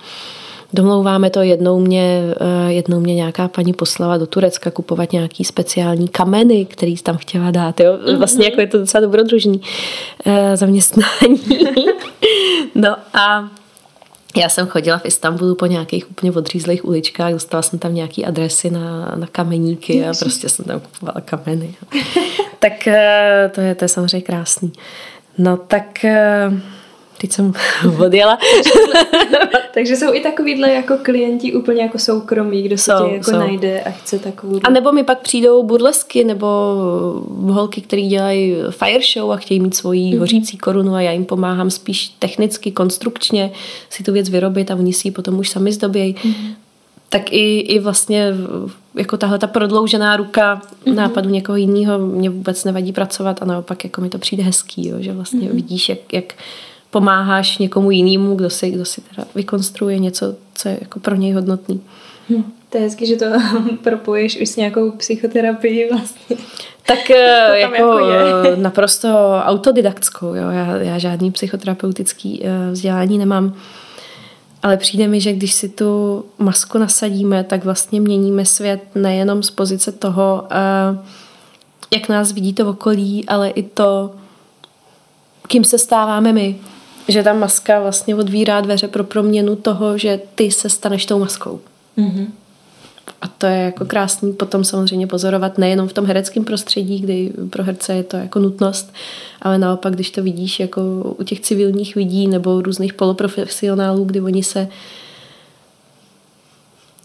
Domlouváme to, jednou mě, eh, jednou mě nějaká paní poslala do Turecka kupovat nějaký speciální kameny, který tam chtěla dát. Jo? Mhm. Vlastně jako je to docela dobrodružný eh, zaměstnání. no a já jsem chodila v Istanbulu po nějakých úplně odřízlých uličkách, dostala jsem tam nějaký adresy na, na kameníky a prostě jsem tam kupovala kameny. tak eh, to je, to je samozřejmě krásný. No tak teď jsem odjela. Takže jsou i takovýhle jako klienti úplně jako soukromí, kdo se tě jako jsou. najde a chce takovou... A nebo mi pak přijdou burlesky nebo holky, které dělají fire show a chtějí mít svoji mm-hmm. hořící korunu a já jim pomáhám spíš technicky, konstrukčně si tu věc vyrobit a oni si ji potom už sami zdobějí. Mm-hmm tak i, i vlastně jako tahle ta prodloužená ruka mm-hmm. nápadu někoho jiného mě vůbec nevadí pracovat a naopak jako mi to přijde hezký, jo, že vlastně mm-hmm. vidíš, jak, jak pomáháš někomu jinému, kdo si, kdo si teda vykonstruuje něco, co je jako pro něj hodnotný. Hm. To je hezky, že to propojíš už s nějakou psychoterapii vlastně. Tak to jako, jako je. naprosto autodidaktskou. Jo. Já, já žádný psychoterapeutický eh, vzdělání nemám. Ale přijde mi, že když si tu masku nasadíme, tak vlastně měníme svět nejenom z pozice toho, eh, jak nás vidí to okolí, ale i to, kým se stáváme my. Že ta maska vlastně odvírá dveře pro proměnu toho, že ty se staneš tou maskou. Mm-hmm. A to je jako krásný potom samozřejmě pozorovat nejenom v tom hereckém prostředí, kdy pro herce je to jako nutnost, ale naopak, když to vidíš jako u těch civilních lidí nebo různých poloprofesionálů, kdy oni se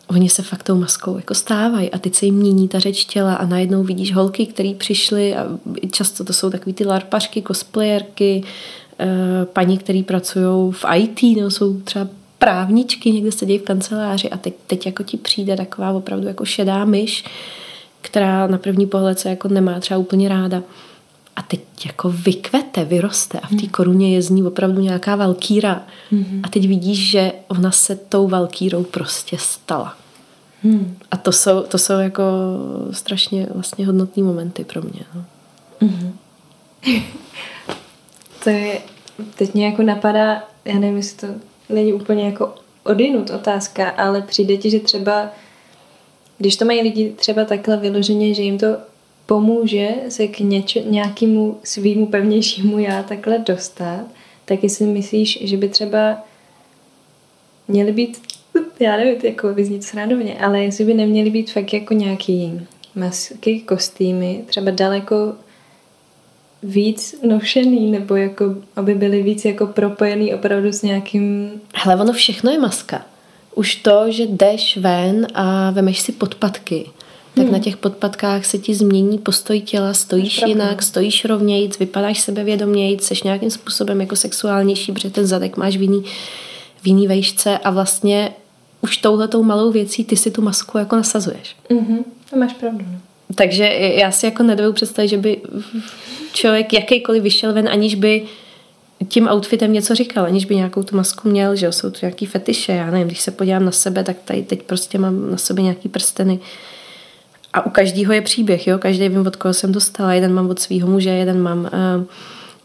oni se fakt tou maskou jako stávají a teď se jim mění ta řeč těla a najednou vidíš holky, které přišly a často to jsou takový ty larpašky, cosplayerky, paní, které pracují v IT, nebo jsou třeba právničky někde sedí v kanceláři a teď, teď jako ti přijde taková opravdu jako šedá myš, která na první pohled se jako nemá třeba úplně ráda. A teď jako vykvete, vyroste a v té hmm. koruně je z ní opravdu nějaká valkýra. Mm-hmm. A teď vidíš, že ona se tou valkýrou prostě stala. Mm. A to jsou, to jsou jako strašně vlastně hodnotní momenty pro mě. No. Mm-hmm. To je, teď mě jako napadá, já nevím, jestli to není úplně jako odinut otázka, ale přijde ti, že třeba, když to mají lidi třeba takhle vyloženě, že jim to pomůže se k něč- nějakému svýmu pevnějšímu já takhle dostat, tak jestli myslíš, že by třeba měly být, já nevím, jako vyznít srandovně, ale jestli by neměly být fakt jako nějaký masky, kostýmy, třeba daleko víc nošený, nebo jako, aby byly víc jako propojený opravdu s nějakým... Hele, ono všechno je maska. Už to, že jdeš ven a vemeš si podpatky, tak hmm. na těch podpatkách se ti změní postoj těla, stojíš jinak, stojíš rovnějc, vypadáš sebevědomějc, seš nějakým způsobem jako sexuálnější, protože ten zadek máš v jiný, v jiný vejšce a vlastně už touhletou malou věcí ty si tu masku jako nasazuješ. Mm-hmm. To máš pravdu. No. Takže já si jako nedovedu představit, že by člověk jakýkoliv vyšel ven, aniž by tím outfitem něco říkal, aniž by nějakou tu masku měl, že jsou tu nějaký fetiše, já nevím, když se podívám na sebe, tak tady teď prostě mám na sobě nějaký prsteny a u každého je příběh, jo, každý vím, od koho jsem dostala, jeden mám od svého muže, jeden mám uh,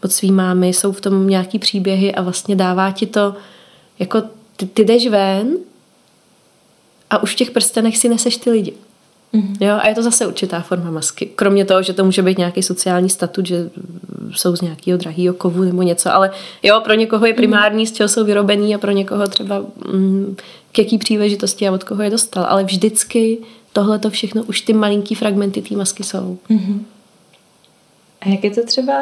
od svý mámy, jsou v tom nějaký příběhy a vlastně dává ti to, jako ty, ty jdeš ven a už v těch prstenech si neseš ty lidi. Mm-hmm. Jo, a je to zase určitá forma masky. Kromě toho, že to může být nějaký sociální statut, že jsou z nějakého drahého kovu nebo něco, ale jo, pro někoho je mhm. primární, mm-hmm. z čeho jsou vyrobený a pro někoho třeba mm, k jaký příležitosti a od koho je dostal. Ale vždycky tohle to všechno už ty malinký fragmenty té masky jsou. Mm-hmm. A jak je to třeba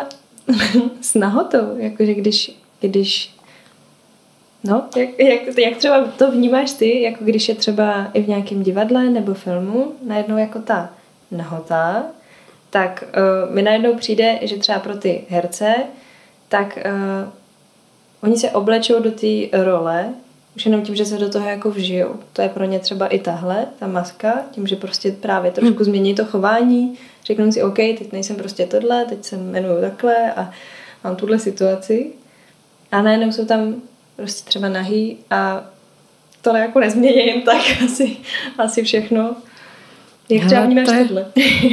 s nahotou? Jakože když, když No, jak, jak, jak třeba to vnímáš ty, jako když je třeba i v nějakém divadle nebo filmu, najednou jako ta nahota, tak uh, mi najednou přijde, že třeba pro ty herce, tak uh, oni se oblečou do té role, už jenom tím, že se do toho jako vžijou. To je pro ně třeba i tahle, ta maska, tím, že prostě právě trošku hmm. změní to chování, řeknou si, OK, teď nejsem prostě tohle, teď se jmenuju takhle a mám tuhle situaci. A najednou jsou tam prostě třeba nahý a to jako nezmění jen tak asi, asi všechno. Jak třeba vnímáš to je... tohle?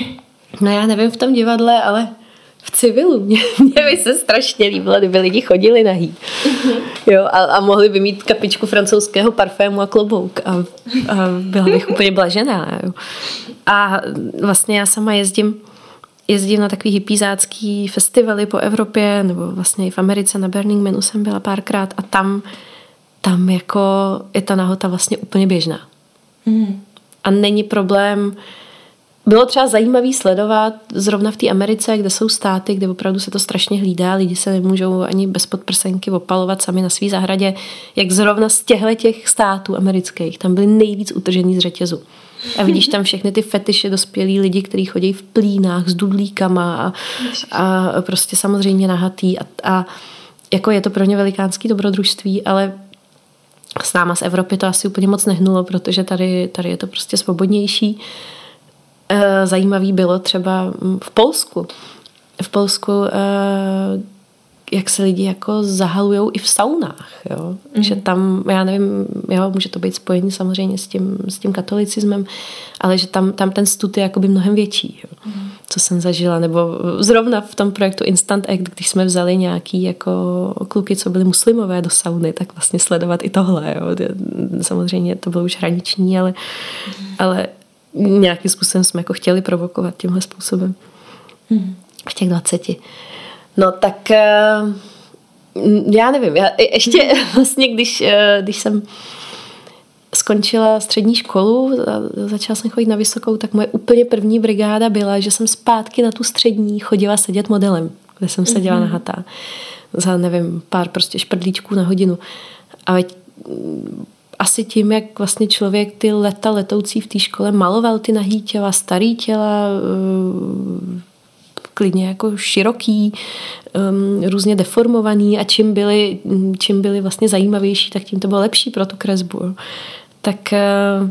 no já nevím v tom divadle, ale v civilu. Mě, mě by se strašně líbilo, kdyby lidi chodili nahý. Jo, a, a mohli by mít kapičku francouzského parfému a klobouk. A, a byla bych úplně blažená. Jo. A vlastně já sama jezdím jezdím na takový hypízácký festivaly po Evropě, nebo vlastně i v Americe na Burning Manu jsem byla párkrát a tam, tam jako je ta nahota vlastně úplně běžná. Mm. A není problém bylo třeba zajímavý sledovat zrovna v té Americe, kde jsou státy, kde opravdu se to strašně hlídá, lidi se nemůžou ani bez podprsenky opalovat sami na svý zahradě, jak zrovna z těchto těch států amerických, tam byli nejvíc utržený z řetězu. A vidíš tam všechny ty fetiše dospělí lidi, kteří chodí v plínách s dudlíkama a, a prostě samozřejmě nahatý a, a jako je to pro ně velikánský dobrodružství, ale s náma z Evropy to asi úplně moc nehnulo, protože tady, tady je to prostě svobodnější. Eh, zajímavý bylo třeba v Polsku. V Polsku eh, jak se lidi jako zahalujou i v saunách, jo? Mm. že tam, já nevím, jo, může to být spojení samozřejmě s tím, s tím katolicismem, ale že tam, tam ten stud je jakoby mnohem větší, jo? Mm. co jsem zažila, nebo zrovna v tom projektu Instant Act, když jsme vzali nějaký jako kluky, co byly muslimové do sauny, tak vlastně sledovat i tohle, jo? samozřejmě to bylo už hraniční, ale, mm. ale nějakým způsobem jsme jako chtěli provokovat tímhle způsobem. Mm. V těch 20. No tak eh, já nevím, já ještě vlastně, když, eh, když jsem skončila střední školu, začala jsem chodit na vysokou, tak moje úplně první brigáda byla, že jsem zpátky na tu střední chodila sedět modelem, kde jsem seděla mm-hmm. na hatá za, nevím, pár prostě šprdlíčků na hodinu. A veď mm, asi tím, jak vlastně člověk ty leta letoucí v té škole maloval ty nahý těla, starý těla, eh, klidně jako široký, um, různě deformovaný a čím byly, čím byly vlastně zajímavější, tak tím to bylo lepší pro tu kresbu. Tak uh,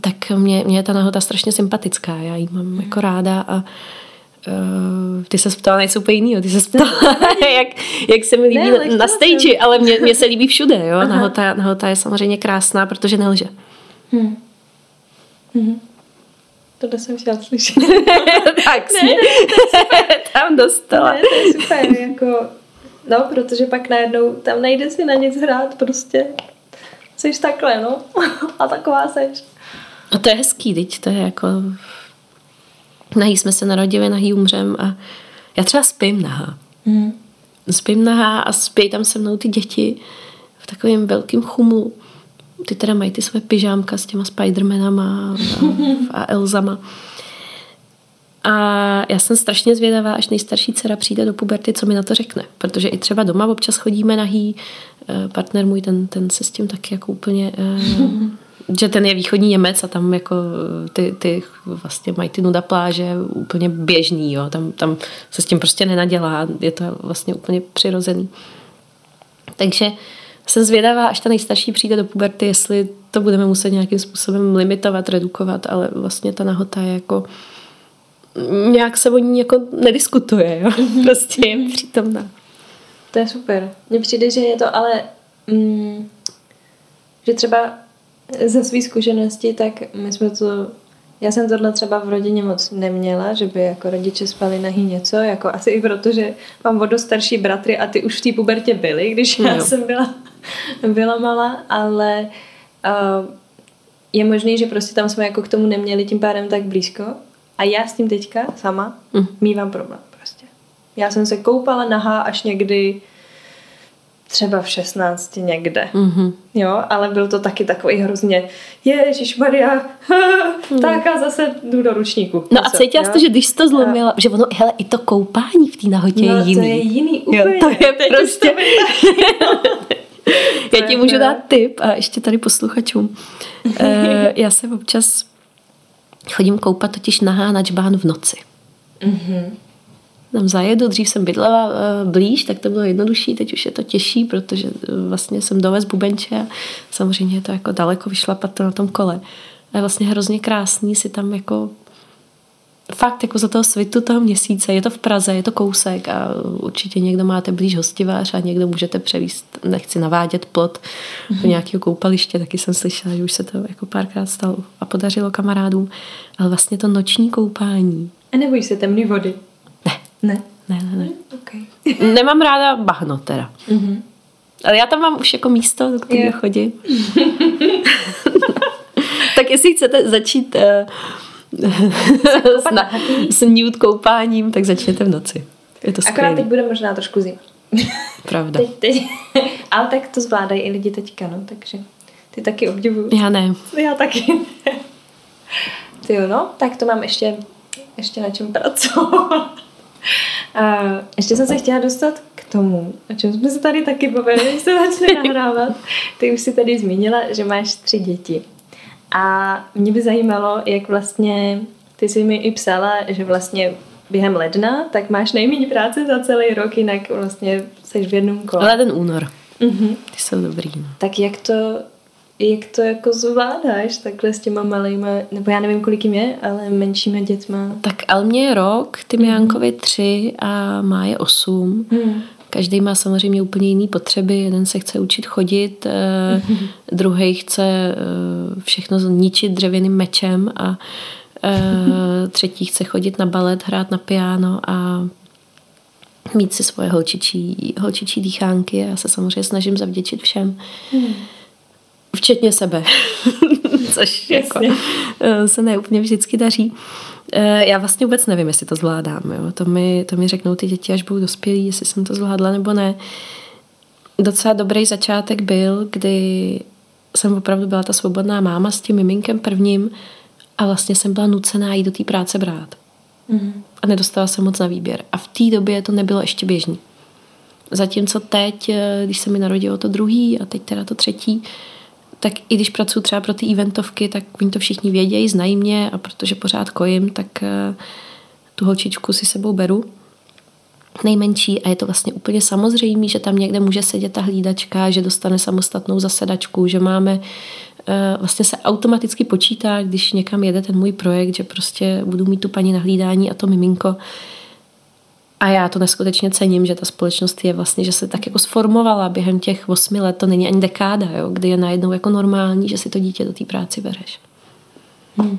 tak mě, mě je ta nahota strašně sympatická. Já ji mám jako ráda a uh, ty se ptala něco úplně jiného. Ty se ptala, jak, jak se mi líbí ne, na, na stage, ale mě, mě se líbí všude. Jo? Nahota, nahota je samozřejmě krásná, protože nelže. Hmm. Hmm. Tohle jsem chtěla slyšet. tak ne, ne, ne, tam dostala. Ne, to je super, jako, no, protože pak najednou tam nejde si na nic hrát, prostě jsi takhle, no, a taková seš. A to je hezký, teď to je jako, nahý jsme se narodili, nahý umřem a já třeba spím nahá. Mm. Spím nahá a spí tam se mnou ty děti v takovém velkém chumlu ty teda mají ty své pyžámka s těma Spidermanama a, a Elzama. A já jsem strašně zvědavá, až nejstarší dcera přijde do puberty, co mi na to řekne. Protože i třeba doma občas chodíme nahý, eh, partner můj, ten, ten se s tím taky jako úplně... Eh, že ten je východní Němec a tam jako ty, ty vlastně mají ty nuda pláže úplně běžný, jo. Tam, tam se s tím prostě nenadělá, je to vlastně úplně přirozený. Takže jsem zvědavá, až ta nejstarší přijde do puberty, jestli to budeme muset nějakým způsobem limitovat, redukovat, ale vlastně ta nahota je jako nějak se o ní jako nediskutuje, jo? prostě je přítomná. To je super. Mně přijde, že je to ale mm, že třeba ze své zkušenosti, tak my jsme to já jsem tohle třeba v rodině moc neměla, že by jako rodiče spali nahý něco, jako asi i proto, že mám vodu starší bratry a ty už v té pubertě byly, když já no. jsem byla byla malá, ale uh, je možný, že prostě tam jsme jako k tomu neměli tím pádem tak blízko. A já s tím teďka sama mm. mývám problém prostě. Já jsem se koupala nahá až někdy třeba v 16 někde. Mm-hmm. Jo, ale byl to taky takový hrozně Ježíš Maria, mm. tak a zase jdu do ručníku. No a cítila jste, že když jsi to zlomila, a... že ono, hele, i to koupání v té nahotě no, je jiný. to je jiný úplně. Jo, to je Teď prostě... Já ti můžu dát tip a ještě tady posluchačům. Eh, já se občas chodím koupat totiž nahá na čbán v noci. Mm-hmm. Tam zajedu, dřív jsem bydlela eh, blíž, tak to bylo jednodušší, teď už je to těžší, protože eh, vlastně jsem dovez bubenče a samozřejmě je to jako daleko vyšlapat to na tom kole. A je vlastně hrozně krásný si tam jako fakt jako za toho svitu toho měsíce, je to v Praze, je to kousek a určitě někdo máte blíž hostivář a někdo můžete převíst, nechci navádět plot mm-hmm. do nějakého koupaliště, taky jsem slyšela, že už se to jako párkrát stalo a podařilo kamarádům, ale vlastně to noční koupání. A nebojíš se temné vody? Ne. Ne? Ne, ne, ne. Okay. Nemám ráda bahno teda. Mm-hmm. Ale já tam mám už jako místo, do kterého chodím. tak jestli chcete začít uh, s, na, s nude koupáním, tak začněte v noci. Je to skvělé. Akorát teď bude možná trošku zima. Pravda. Teď, teď. Ale tak to zvládají i lidi teďka, no, takže ty taky obdivuju. Já ne. Já taky Ty jo, no, tak to mám ještě, ještě na čem pracovat. A ještě jsem se chtěla dostat k tomu, o čem jsme se tady taky bavili, když se začne nahrávat. Ty už si tady zmínila, že máš tři děti. A mě by zajímalo, jak vlastně, ty jsi mi i psala, že vlastně během ledna, tak máš nejméně práce za celý rok, jinak vlastně jsi v jednom kole. Leden, únor. Mm-hmm. Ty jsou dobrý. No. Tak jak to, jak to jako zvládáš takhle s těma malýma, nebo já nevím, kolik jim je, ale menšíma dětma? Tak Elmě je rok, ty mm. Jankovi tři a má je osm. Mm. Každý má samozřejmě úplně jiné potřeby. Jeden se chce učit chodit, mm. druhý chce eh, všechno zničit dřevěným mečem a eh, třetí chce chodit na balet, hrát na piano a mít si svoje holčičí, holčičí dýchánky. Já se samozřejmě snažím zavděčit všem. Mm. Včetně sebe, což jako, eh, se neúplně vždycky daří. Eh, já vlastně vůbec nevím, jestli to zvládám. Jo. To, mi, to mi řeknou ty děti, až budou dospělí, jestli jsem to zvládla nebo ne. Docela dobrý začátek byl, kdy jsem opravdu byla ta svobodná máma s tím miminkem prvním a vlastně jsem byla nucená jít do té práce brát. Mm. A nedostala jsem moc na výběr. A v té době to nebylo ještě běžný. Zatímco teď, eh, když se mi narodilo to druhý a teď teda to třetí, tak i když pracuji třeba pro ty eventovky, tak oni to všichni vědějí, znají mě a protože pořád kojím, tak eh, tu holčičku si sebou beru. Nejmenší a je to vlastně úplně samozřejmé, že tam někde může sedět ta hlídačka, že dostane samostatnou zasedačku, že máme eh, vlastně se automaticky počítá, když někam jede ten můj projekt, že prostě budu mít tu paní na hlídání a to miminko a já to neskutečně cením, že ta společnost je vlastně, že se tak jako sformovala během těch osmi let, to není ani dekáda, jo, kdy je najednou jako normální, že si to dítě do té práci bereš. Hmm.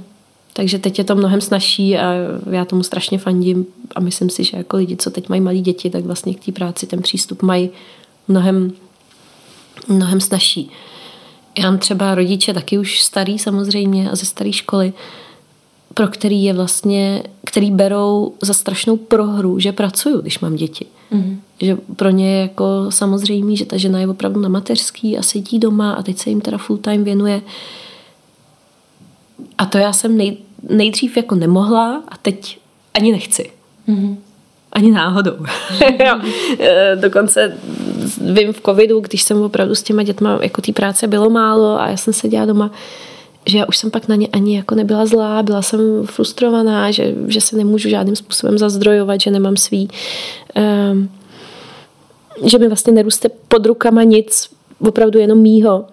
Takže teď je to mnohem snažší a já tomu strašně fandím a myslím si, že jako lidi, co teď mají malí děti, tak vlastně k té práci ten přístup mají mnohem, mnohem snažší. Já mám třeba rodiče taky už starý samozřejmě a ze staré školy, pro který je vlastně, který berou za strašnou prohru, že pracuju, když mám děti. Mm. Že pro ně je jako samozřejmé, že ta žena je opravdu na mateřský a sedí doma a teď se jim teda full time věnuje. A to já jsem nej, nejdřív jako nemohla a teď ani nechci. Mm. Ani náhodou. E, dokonce vím v covidu, když jsem opravdu s těma dětma, jako té práce bylo málo a já jsem seděla doma, že já už jsem pak na ně ani jako nebyla zlá, byla jsem frustrovaná, že, že se nemůžu žádným způsobem zazdrojovat, že nemám svý, um, že mi vlastně neroste pod rukama nic, opravdu jenom mýho.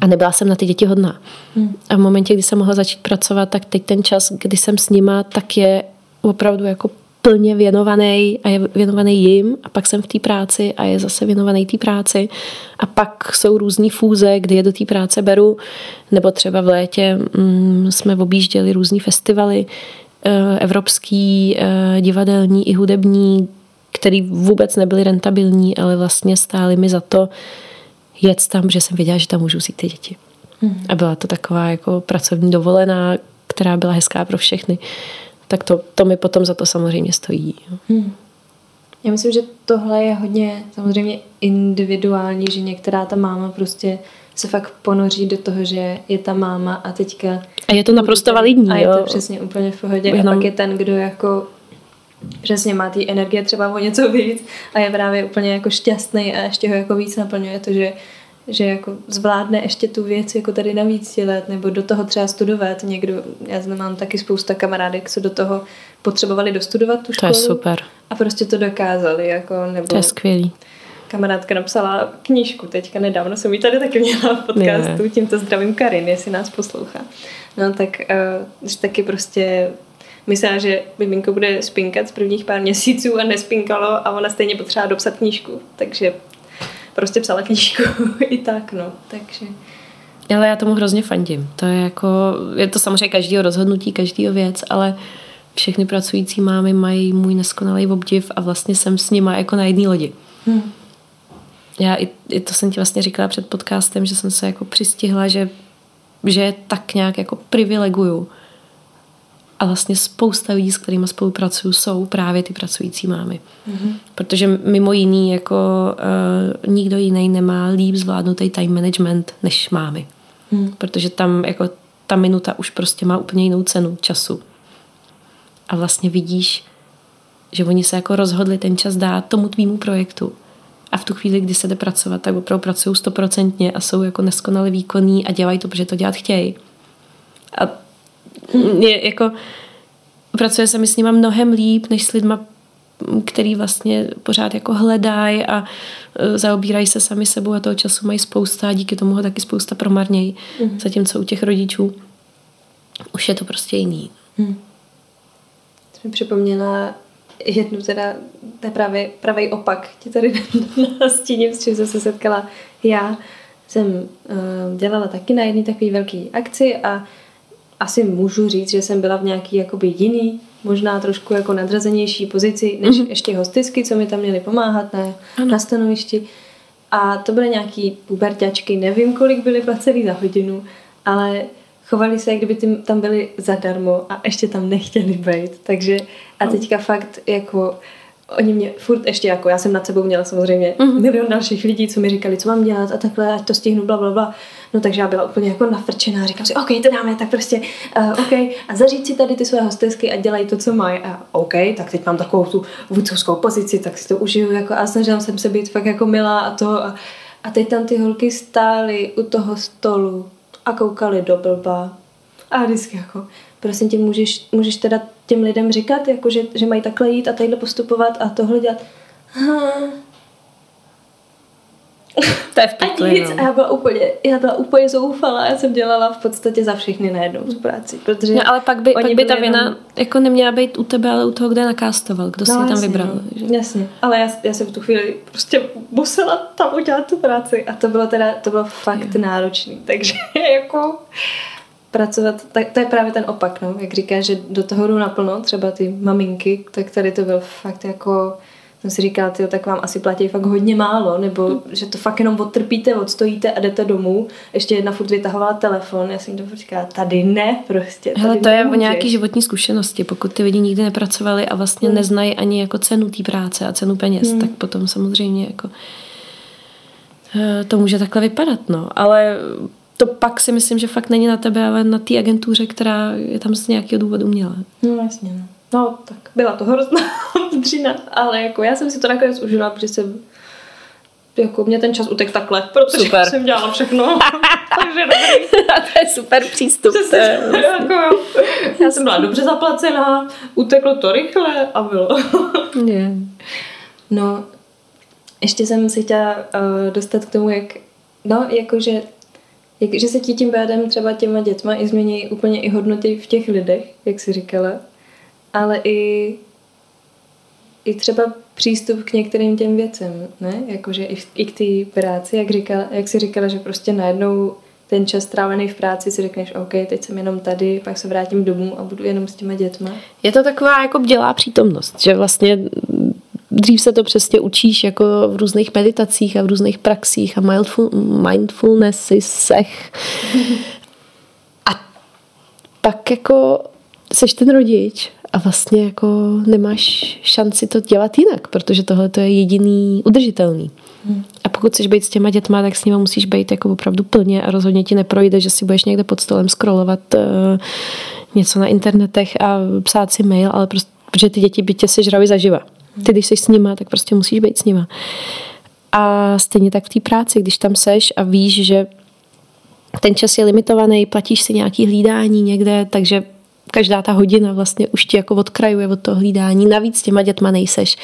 A nebyla jsem na ty děti hodná. Hmm. A v momentě, kdy jsem mohla začít pracovat, tak teď ten čas, kdy jsem s nima, tak je opravdu jako plně věnovaný a je věnovaný jim a pak jsem v té práci a je zase věnovaný té práci a pak jsou různé fúze, kdy je do té práce beru, nebo třeba v létě mm, jsme objížděli různé festivaly e, evropský, e, divadelní i hudební, který vůbec nebyly rentabilní, ale vlastně stály mi za to jet tam, protože jsem věděla, že tam můžu vzít ty děti. Hmm. A byla to taková jako pracovní dovolená, která byla hezká pro všechny tak to, to mi potom za to samozřejmě stojí. Hmm. Já myslím, že tohle je hodně samozřejmě individuální, že některá ta máma prostě se fakt ponoří do toho, že je ta máma a teďka... A je to naprosto validní. A je to přesně úplně v pohodě. Jenom... A pak je ten, kdo jako přesně má té energie třeba o něco víc a je právě úplně jako šťastný a ještě ho jako víc naplňuje to, že že jako zvládne ještě tu věc jako tady na víc let, nebo do toho třeba studovat někdo. Já znám mám taky spousta kamarádek, co do toho potřebovali dostudovat tu školu. To je super. A prostě to dokázali. Jako, nebo to je skvělý. Kamarádka napsala knížku teďka nedávno, jsem ji tady taky měla v podcastu, je. tímto zdravím Karin, jestli nás poslouchá. No tak uh, taky prostě myslela, že miminko bude spinkat z prvních pár měsíců a nespinkalo a ona stejně potřeba dopsat knížku. Takže prostě psala knížku i tak, no, takže... Ale já tomu hrozně fandím. To je jako, je to samozřejmě každého rozhodnutí, každého věc, ale všechny pracující mámy mají můj neskonalý obdiv a vlastně jsem s nima jako na jedné lodi. Hmm. Já i, i, to jsem ti vlastně říkala před podcastem, že jsem se jako přistihla, že, že tak nějak jako privileguju a vlastně spousta lidí, s kterými spolupracuju, jsou právě ty pracující mámy. Mm-hmm. Protože mimo jiný jako uh, nikdo jiný nemá líp zvládnutý time management než mámy. Mm. Protože tam jako ta minuta už prostě má úplně jinou cenu času. A vlastně vidíš, že oni se jako rozhodli ten čas dát tomu tvýmu projektu. A v tu chvíli, kdy se jde pracovat, tak opravdu pracují stoprocentně a jsou jako neskonale výkonní a dělají to, protože to dělat chtějí. A je jako pracuje se mi s nima mnohem líp, než s lidma, který vlastně pořád jako hledají a e, zaobírají se sami sebou a toho času mají spousta a díky tomu ho taky spousta promarnějí. Mm. Zatímco u těch rodičů už je to prostě jiný. Mm. To mi připomněla jednu teda, to je právě pravý opak, ti tady nastíním, s čím jsem se setkala já. Jsem uh, dělala taky na jedné takové velké akci a asi můžu říct, že jsem byla v nějaký jakoby jiný, možná trošku jako nadrazenější pozici než mm-hmm. ještě hostisky, co mi tam měly pomáhat na, na stanovišti. A to byly nějaký puberťačky, nevím, kolik byly placený za hodinu, ale chovali se, jak kdyby tam byli zadarmo a ještě tam nechtěli být. Takže a teďka fakt jako oni mě furt ještě jako, já jsem nad sebou měla samozřejmě mm-hmm. milion dalších lidí, co mi říkali, co mám dělat a takhle, ať to stihnu, bla, bla, bla. No takže já byla úplně jako nafrčená, říkám si, OK, to dáme, tak prostě, uh, OK, a zaříct si tady ty své hostesky a dělají to, co mají. A OK, tak teď mám takovou tu vůdcovskou pozici, tak si to užiju, jako a snažila jsem se být fakt jako milá a to. A, a teď tam ty holky stály u toho stolu a koukali do blba. A vždycky jako, prosím tě, můžeš, můžeš teda těm lidem říkat, jako že, že mají takhle jít a tadyhle postupovat a tohle dělat. Ha. To je v pekli, no. A já byla úplně, já byla úplně zoufalá, já jsem dělala v podstatě za všechny najednou tu práci, protože no, ale pak by, pak by ta vina jenom... jako neměla být u tebe, ale u toho, kde nakástoval, kdo no, si je tam jasně, vybral. No. Že? Jasně, ale já, já jsem v tu chvíli prostě musela tam udělat tu práci a to bylo teda, to bylo fakt je. náročný, takže jako pracovat, tak to je právě ten opak, no, jak říkáš, že do toho jdu naplno, třeba ty maminky, tak tady to byl fakt jako jsem si říkala, tyjo, tak vám asi platí fakt hodně málo, nebo hmm. že to fakt jenom odtrpíte, odstojíte a jdete domů. Ještě jedna furt vytahovala telefon, já jsem to říkala, tady ne prostě. Tady Hele, to je o nějaký životní zkušenosti. Pokud ty lidi nikdy nepracovali a vlastně hmm. neznají ani jako cenu té práce a cenu peněz, hmm. tak potom samozřejmě jako eh, to může takhle vypadat, no. Ale to pak si myslím, že fakt není na tebe, ale na té agentuře, která je tam z nějakého důvodu měla. No jasně, no. No, tak byla to hrozná dřina, ale jako já jsem si to nakonec užila, protože jsem jako mě ten čas utek takhle, protože super. jsem dělala všechno. Takže dobrý. A to je super přístup. Je, jako, jo. Já jsem byla dobře zaplacená, uteklo to rychle a bylo. yeah. No, ještě jsem si chtěla uh, dostat k tomu, jak, no, jakože jak, že se ti tím pádem třeba těma dětma i změní úplně i hodnoty v těch lidech, jak jsi říkala, ale i, i třeba přístup k některým těm věcem, ne? Jakože i, i k té práci, jak, říkala, jak jsi říkala, že prostě najednou ten čas strávený v práci si řekneš, OK, teď jsem jenom tady, pak se vrátím domů a budu jenom s těma dětma. Je to taková jako bdělá přítomnost, že vlastně dřív se to přesně učíš jako v různých meditacích a v různých praxích a mindful, mindfulnessech. A pak jako seš ten rodič a vlastně jako nemáš šanci to dělat jinak, protože tohle to je jediný udržitelný. Hmm. A pokud chceš být s těma dětma, tak s nimi musíš být jako opravdu plně a rozhodně ti neprojde, že si budeš někde pod stolem scrollovat uh, něco na internetech a psát si mail, ale prostě, protože ty děti by tě sežraly zaživa. Ty, když jsi s nima, tak prostě musíš být s nima. A stejně tak v té práci, když tam seš a víš, že ten čas je limitovaný, platíš si nějaký hlídání někde, takže každá ta hodina vlastně už ti jako odkrajuje od toho hlídání. Navíc těma dětma nejseš.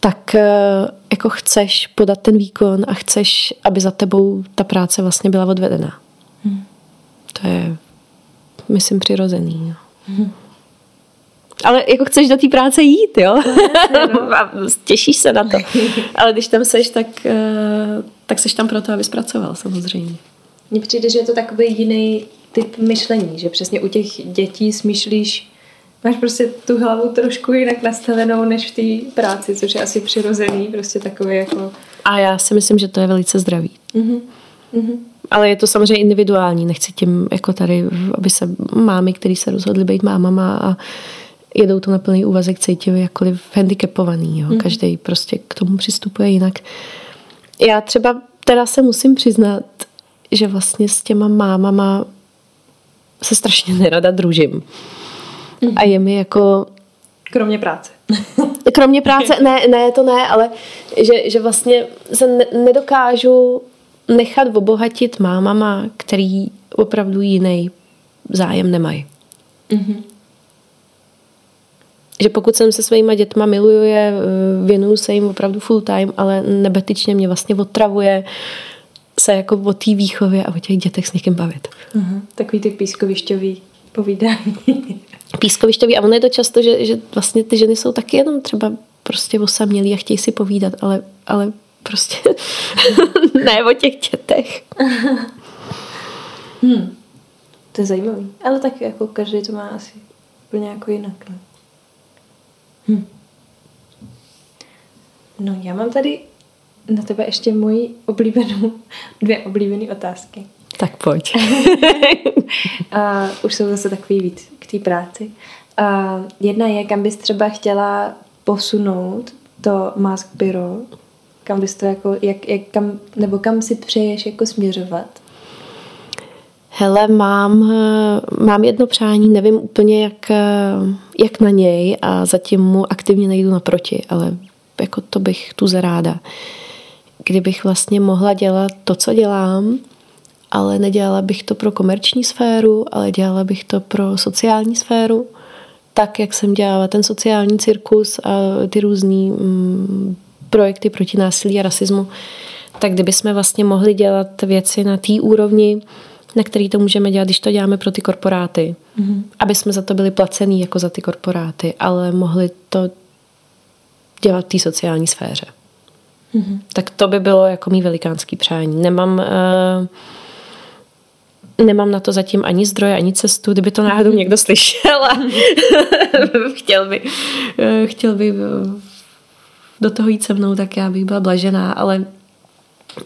Tak eh, jako chceš podat ten výkon a chceš, aby za tebou ta práce vlastně byla odvedena. Hmm. To je, myslím, přirozený. No. Hmm. Ale jako chceš do té práce jít, jo? No. a těšíš se na to. Ale když tam seš, tak, eh, tak seš tam proto, aby zpracoval samozřejmě. Mně přijde, že je to takový jiný typ myšlení, že přesně u těch dětí smýšlíš, máš prostě tu hlavu trošku jinak nastavenou než v té práci, což je asi přirozený, prostě takový jako... A já si myslím, že to je velice zdravý. Mm-hmm. Mm-hmm. Ale je to samozřejmě individuální, nechci tím jako tady, aby se mámy, který se rozhodly být mámama a jedou to na plný úvazek, cítili jakkoliv handicapovaný. Jo. Mm-hmm. Každý prostě k tomu přistupuje jinak. Já třeba teda se musím přiznat, že vlastně s těma mámama se strašně nerada družím. A je mi jako... Kromě práce. Kromě práce, ne, ne, to ne, ale že, že vlastně se ne, nedokážu nechat obohatit mámama, který opravdu jiný zájem nemají. Mm-hmm. Že pokud jsem se svýma dětma miluju je, eh, věnuju se jim opravdu full time, ale nebetičně mě vlastně otravuje se jako o té výchově a o těch dětech s někým bavit. Mm-hmm. Takový ty pískovišťový povídání. Pískovišťový a ono je to často, že, že vlastně ty ženy jsou taky jenom třeba prostě osamělí a chtějí si povídat, ale, ale prostě ne o těch dětech. hmm. To je zajímavý. Ale tak jako každý to má asi úplně jako jinak. Ne? Hm. No já mám tady na tebe ještě moji oblíbenou, dvě oblíbené otázky. Tak pojď. a už jsou zase takový víc k té práci. A jedna je, kam bys třeba chtěla posunout to Mask Bureau, kam bys to jako, jak, jak kam, nebo kam si přeješ jako směřovat? Hele, mám, mám jedno přání, nevím úplně, jak, jak na něj a zatím mu aktivně nejdu naproti, ale jako to bych tu zaráda. Kdybych vlastně mohla dělat to, co dělám, ale nedělala bych to pro komerční sféru, ale dělala bych to pro sociální sféru, tak, jak jsem dělala ten sociální cirkus a ty různé mm, projekty proti násilí a rasismu, tak kdybychom vlastně mohli dělat věci na té úrovni, na který to můžeme dělat, když to děláme pro ty korporáty. Mm-hmm. Aby jsme za to byli placený jako za ty korporáty, ale mohli to dělat v té sociální sféře. Mm-hmm. Tak to by bylo jako mý velikánský přání. Nemám... Uh, nemám na to zatím ani zdroje, ani cestu, kdyby to náhodou někdo slyšel a chtěl by, eh, chtěl by do toho jít se mnou, tak já bych byla blažená, ale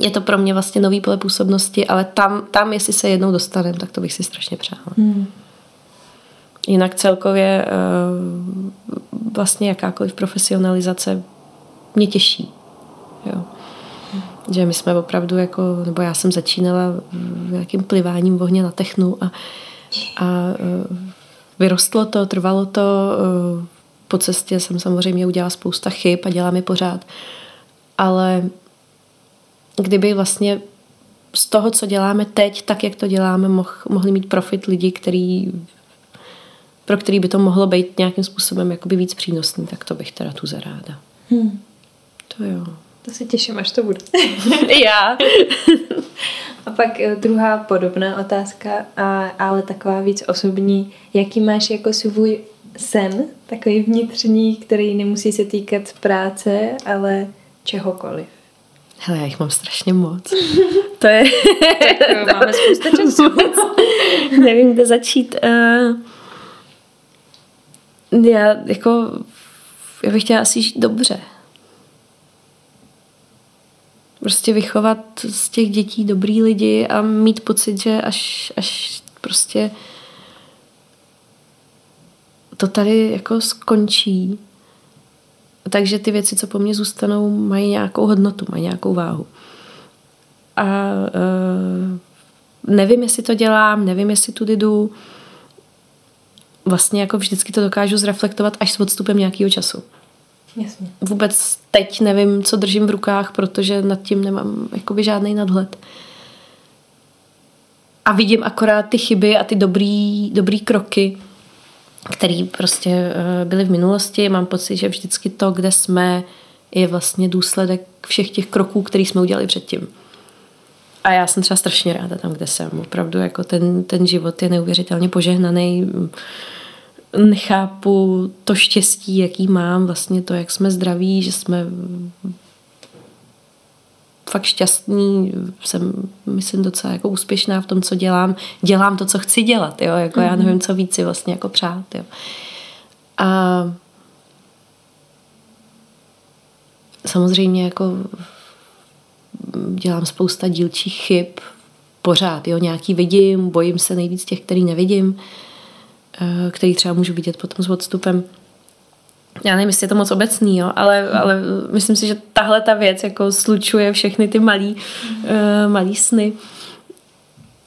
je to pro mě vlastně nový pole působnosti, ale tam, tam jestli se jednou dostaneme, tak to bych si strašně přála. Hmm. Jinak celkově eh, vlastně jakákoliv profesionalizace mě těší. Jo. Že my jsme opravdu jako, nebo já jsem začínala nějakým pliváním ohně na technu a, a eh, vyrostlo to, trvalo to, eh, po cestě jsem samozřejmě udělala spousta chyb a dělám je pořád, ale kdyby vlastně z toho, co děláme teď, tak jak to děláme, moh, mohli mít profit lidi, který, pro který by to mohlo být nějakým způsobem jakoby víc přínosný, tak to bych teda tu zaráda. Hmm. To jo. To se těším, až to bude. Já. a pak eh, druhá podobná otázka, a, ale taková víc osobní. Jaký máš jako svůj sen, takový vnitřní, který nemusí se týkat práce, ale čehokoliv? Hele, já jich mám strašně moc. to je... tak máme spousta času. Nevím, kde začít. Uh, já jako... Já bych chtěla asi žít dobře. Prostě vychovat z těch dětí dobrý lidi a mít pocit, že až, až prostě to tady jako skončí, takže ty věci, co po mně zůstanou, mají nějakou hodnotu, mají nějakou váhu. A uh, nevím, jestli to dělám, nevím, jestli tudy jdu. Vlastně jako vždycky to dokážu zreflektovat až s odstupem nějakého času. Jasně. Vůbec teď nevím, co držím v rukách, protože nad tím nemám jakoby žádný nadhled. A vidím akorát ty chyby a ty dobrý, dobrý kroky, který prostě eh, byly v minulosti. Mám pocit, že vždycky to, kde jsme, je vlastně důsledek všech těch kroků, který jsme udělali předtím. A já jsem třeba strašně ráda tam, kde jsem. Opravdu jako ten, ten život je neuvěřitelně požehnaný. Nechápu to štěstí, jaký mám, vlastně to, jak jsme zdraví, že jsme fakt šťastný, jsem, myslím, docela jako úspěšná v tom, co dělám. Dělám to, co chci dělat, jo, jako mm-hmm. já nevím, co víc si vlastně jako přát, jo. A samozřejmě jako dělám spousta dílčích chyb, pořád, jo, nějaký vidím, bojím se nejvíc těch, který nevidím, eh, který třeba můžu vidět potom s odstupem já nevím, jestli je to moc obecný, jo, ale, ale myslím si, že tahle ta věc jako slučuje všechny ty malý, uh, malý sny.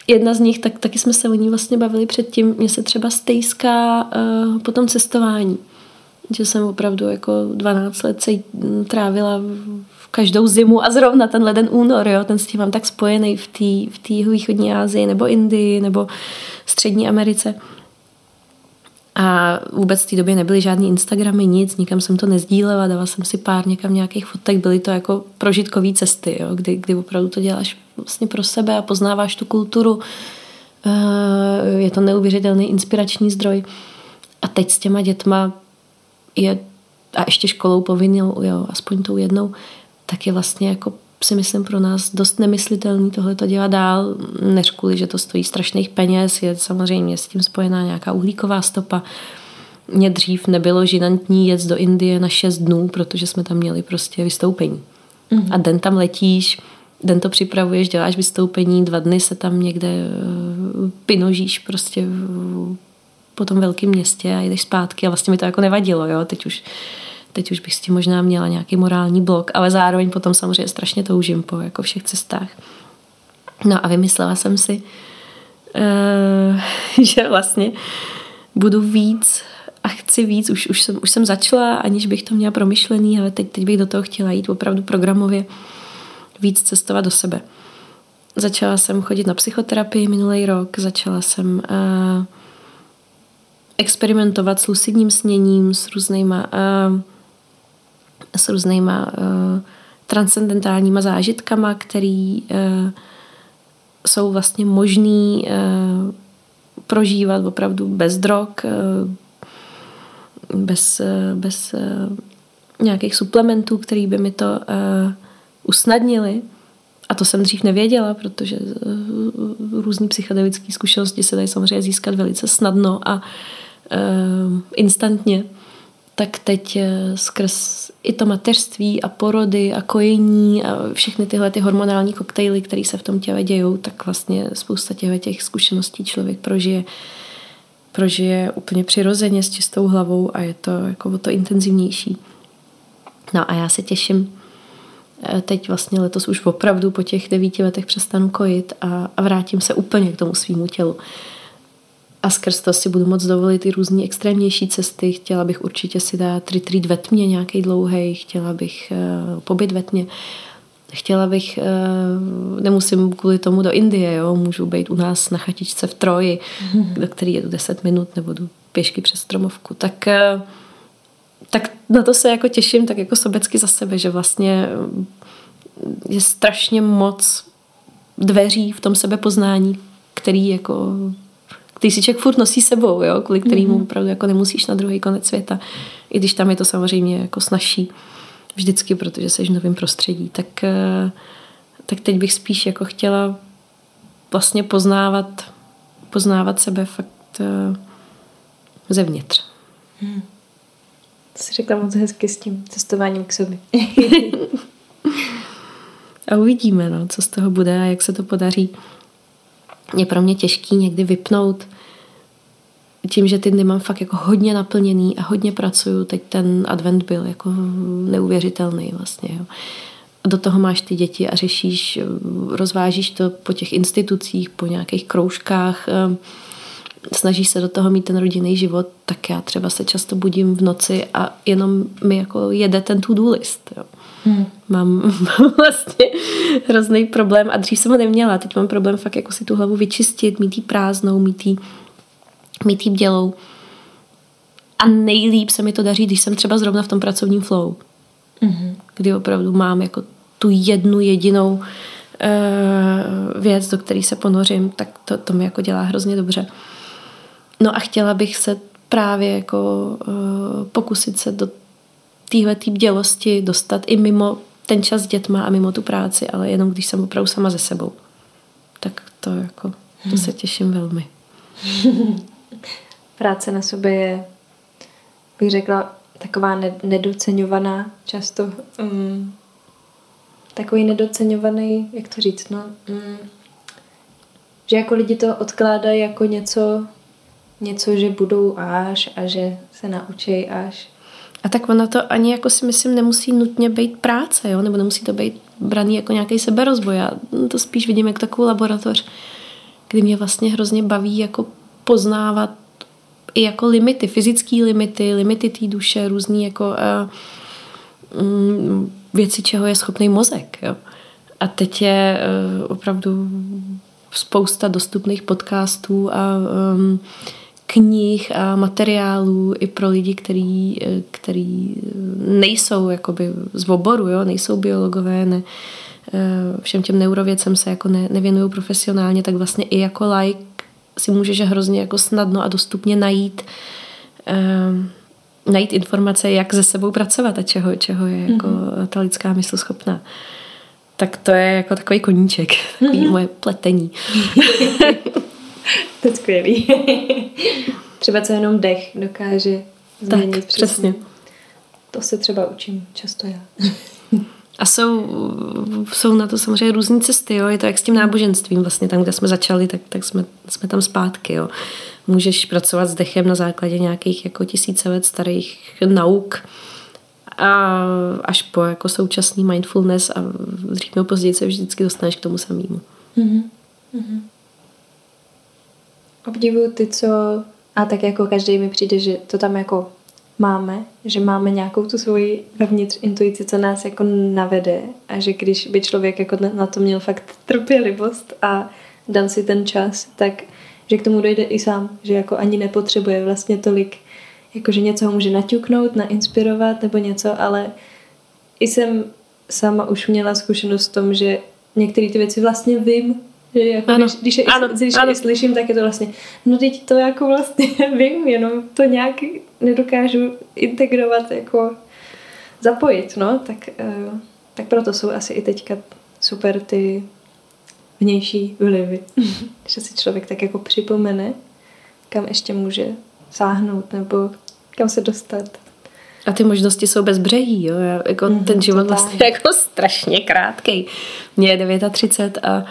jedna z nich, tak taky jsme se o ní vlastně bavili předtím, mě se třeba stejská uh, po tom cestování. Že jsem opravdu jako 12 let se trávila v každou zimu a zrovna ten leden únor, jo, ten s tím mám tak spojený v té v východní Asii nebo Indii nebo Střední Americe. A vůbec v té době nebyly žádný Instagramy, nic, nikam jsem to nezdílela, dala jsem si pár někam nějakých fotek, byly to jako prožitkové cesty, jo, kdy, kdy opravdu to děláš vlastně pro sebe a poznáváš tu kulturu. Eh, je to neuvěřitelný inspirační zdroj. A teď s těma dětma je, a ještě školou povinnou, jo, aspoň tou jednou, tak je vlastně jako si myslím pro nás dost nemyslitelný tohle to dělat dál, než kvůli, že to stojí strašných peněz, je samozřejmě s tím spojená nějaká uhlíková stopa. Mně dřív nebylo žinantní jet do Indie na 6 dnů, protože jsme tam měli prostě vystoupení. Mm-hmm. A den tam letíš, den to připravuješ, děláš vystoupení, dva dny se tam někde eh, pinožíš prostě po tom velkém městě a jdeš zpátky a vlastně mi to jako nevadilo, jo, teď už teď už bych s tím možná měla nějaký morální blok, ale zároveň potom samozřejmě strašně toužím po jako všech cestách. No a vymyslela jsem si, uh, že vlastně budu víc a chci víc, už, už, jsem, už jsem začala, aniž bych to měla promyšlený, ale teď, teď bych do toho chtěla jít opravdu programově víc cestovat do sebe. Začala jsem chodit na psychoterapii minulý rok, začala jsem uh, experimentovat s lucidním sněním, s různýma uh, s různýma uh, transcendentálníma zážitkama, který uh, jsou vlastně možný uh, prožívat opravdu bez drog, uh, bez, uh, bez uh, nějakých suplementů, který by mi to uh, usnadnili. A to jsem dřív nevěděla, protože uh, různé psychedelické zkušenosti se dají samozřejmě získat velice snadno a uh, instantně tak teď skrz i to mateřství a porody a kojení a všechny tyhle ty hormonální koktejly, které se v tom těle dějou, tak vlastně spousta těch, těch zkušeností člověk prožije prožije úplně přirozeně s čistou hlavou a je to jako o to intenzivnější. No a já se těším, eh, teď vlastně letos už opravdu po těch devíti letech přestanu kojit a, a vrátím se úplně k tomu svýmu tělu a skrz to si budu moc dovolit i různé extrémnější cesty. Chtěla bych určitě si dát retreat ve tmě nějaký dlouhý, chtěla bych uh, pobyt ve tmě. Chtěla bych, uh, nemusím kvůli tomu do Indie, jo, můžu být u nás na chatičce v Troji, do který jedu 10 minut nebo jdu pěšky přes stromovku. Tak, uh, tak na to se jako těším tak jako sobecky za sebe, že vlastně je strašně moc dveří v tom sebepoznání, který jako který si člověk furt nosí sebou, jo, kvůli kterému mm-hmm. opravdu jako nemusíš na druhý konec světa. I když tam je to samozřejmě jako snažší vždycky, protože jsi v novém prostředí. Tak, eh, tak teď bych spíš jako chtěla vlastně poznávat, poznávat sebe fakt eh, zevnitř. Hmm. To jsi řekla moc hezky s tím cestováním k sobě. a uvidíme, no, co z toho bude a jak se to podaří je pro mě těžký někdy vypnout tím, že ty dny mám fakt jako hodně naplněný a hodně pracuju, teď ten advent byl jako neuvěřitelný vlastně. Jo. Do toho máš ty děti a řešíš, rozvážíš to po těch institucích, po nějakých kroužkách, ehm, snažíš se do toho mít ten rodinný život, tak já třeba se často budím v noci a jenom mi jako jede ten to-do list. Jo. Hmm. Mám, mám vlastně hrozný problém a dřív jsem ho neměla. Teď mám problém fakt jako si tu hlavu vyčistit, mít jí prázdnou, mít jí, mít jí bdělou. A nejlíp se mi to daří, když jsem třeba zrovna v tom pracovním flow. hmm Kdy opravdu mám jako tu jednu jedinou uh, věc, do které se ponořím, tak to, to mi jako dělá hrozně dobře. No a chtěla bych se právě jako uh, pokusit se do téhle bdělosti dostat i mimo ten čas s dětma a mimo tu práci, ale jenom když jsem opravdu sama ze sebou. Tak to jako, to hmm. se těším velmi. Práce na sobě je, bych řekla, taková nedoceňovaná často. Um, takový nedoceňovaný, jak to říct, no, um, že jako lidi to odkládají jako něco, něco, že budou až a že se naučí až. A tak ono to ani jako si myslím nemusí nutně být práce, jo? nebo nemusí to být braný jako nějaký seberozboj. Já to spíš vidím jako takovou laboratoř, kdy mě vlastně hrozně baví jako poznávat i jako limity, fyzické limity, limity té duše, různý jako uh, věci, čeho je schopný mozek. Jo. A teď je uh, opravdu spousta dostupných podcastů a um, knih a materiálů i pro lidi, který, který nejsou jakoby z oboru, jo, nejsou biologové, ne, všem těm neurověcem se jako ne, nevěnují profesionálně, tak vlastně i jako like si můžeš hrozně jako snadno a dostupně najít uh, najít informace, jak se sebou pracovat a čeho, čeho je jako mm-hmm. ta lidská mysl schopná. Tak to je jako takový koníček, takový mm-hmm. moje pletení. to je skvělý. třeba co jenom dech dokáže změnit. Tak, přesně. přesně. To se třeba učím často já. A jsou, jsou na to samozřejmě různé cesty, jo? je to jak s tím náboženstvím, vlastně tam, kde jsme začali, tak, tak jsme, jsme tam zpátky. Jo? Můžeš pracovat s dechem na základě nějakých jako tisíce let starých nauk a až po jako současný mindfulness a dřív nebo později se vždycky dostaneš k tomu samému. Mm-hmm. Mm-hmm. Obdivuju ty, co... A tak jako každý mi přijde, že to tam jako máme, že máme nějakou tu svoji vevnitř intuici, co nás jako navede a že když by člověk jako na to měl fakt trpělivost a dal si ten čas, tak že k tomu dojde i sám, že jako ani nepotřebuje vlastně tolik, jako že něco ho může naťuknout, nainspirovat nebo něco, ale i jsem sama už měla zkušenost v tom, že některé ty věci vlastně vím, že jako ano. Když, když, je, ano. když ano. je slyším, tak je to vlastně, no teď to jako vlastně vím, jenom to nějak nedokážu integrovat, jako zapojit, no, tak, uh, tak proto jsou asi i teďka super ty vnější vlivy, že si člověk tak jako připomene, kam ještě může sáhnout nebo kam se dostat. A ty možnosti jsou bezbřehý, jo? Jako mm-hmm, ten život vlastně jako strašně krátký. Mně je 39 a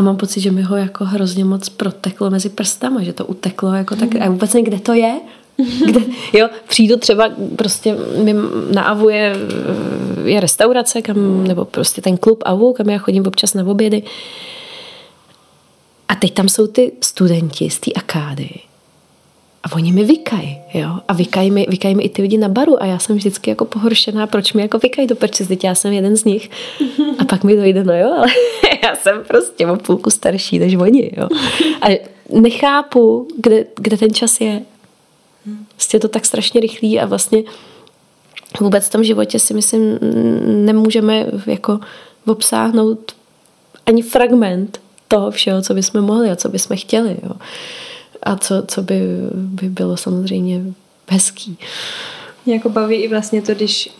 a mám pocit, že mi ho jako hrozně moc proteklo mezi prstama, že to uteklo jako tak, a vůbec nevím, kde to je. Kde, jo, přijdu třeba prostě, na Avu je, je restaurace, kam, nebo prostě ten klub Avu, kam já chodím občas na obědy. A teď tam jsou ty studenti z té akády a oni mi vykají, jo. A vykají mi, vykají mi i ty lidi na baru a já jsem vždycky jako pohoršená, proč mi jako vykají do prče, teď já jsem jeden z nich. A pak mi dojde, no jo, ale já jsem prostě o půlku starší než oni, jo. A nechápu, kde, kde ten čas je. Vlastně je to tak strašně rychlý a vlastně vůbec v tom životě si myslím, nemůžeme jako obsáhnout ani fragment toho všeho, co bychom mohli a co bychom chtěli, jo a co, co by, by bylo samozřejmě hezký. Mě jako baví i vlastně to, když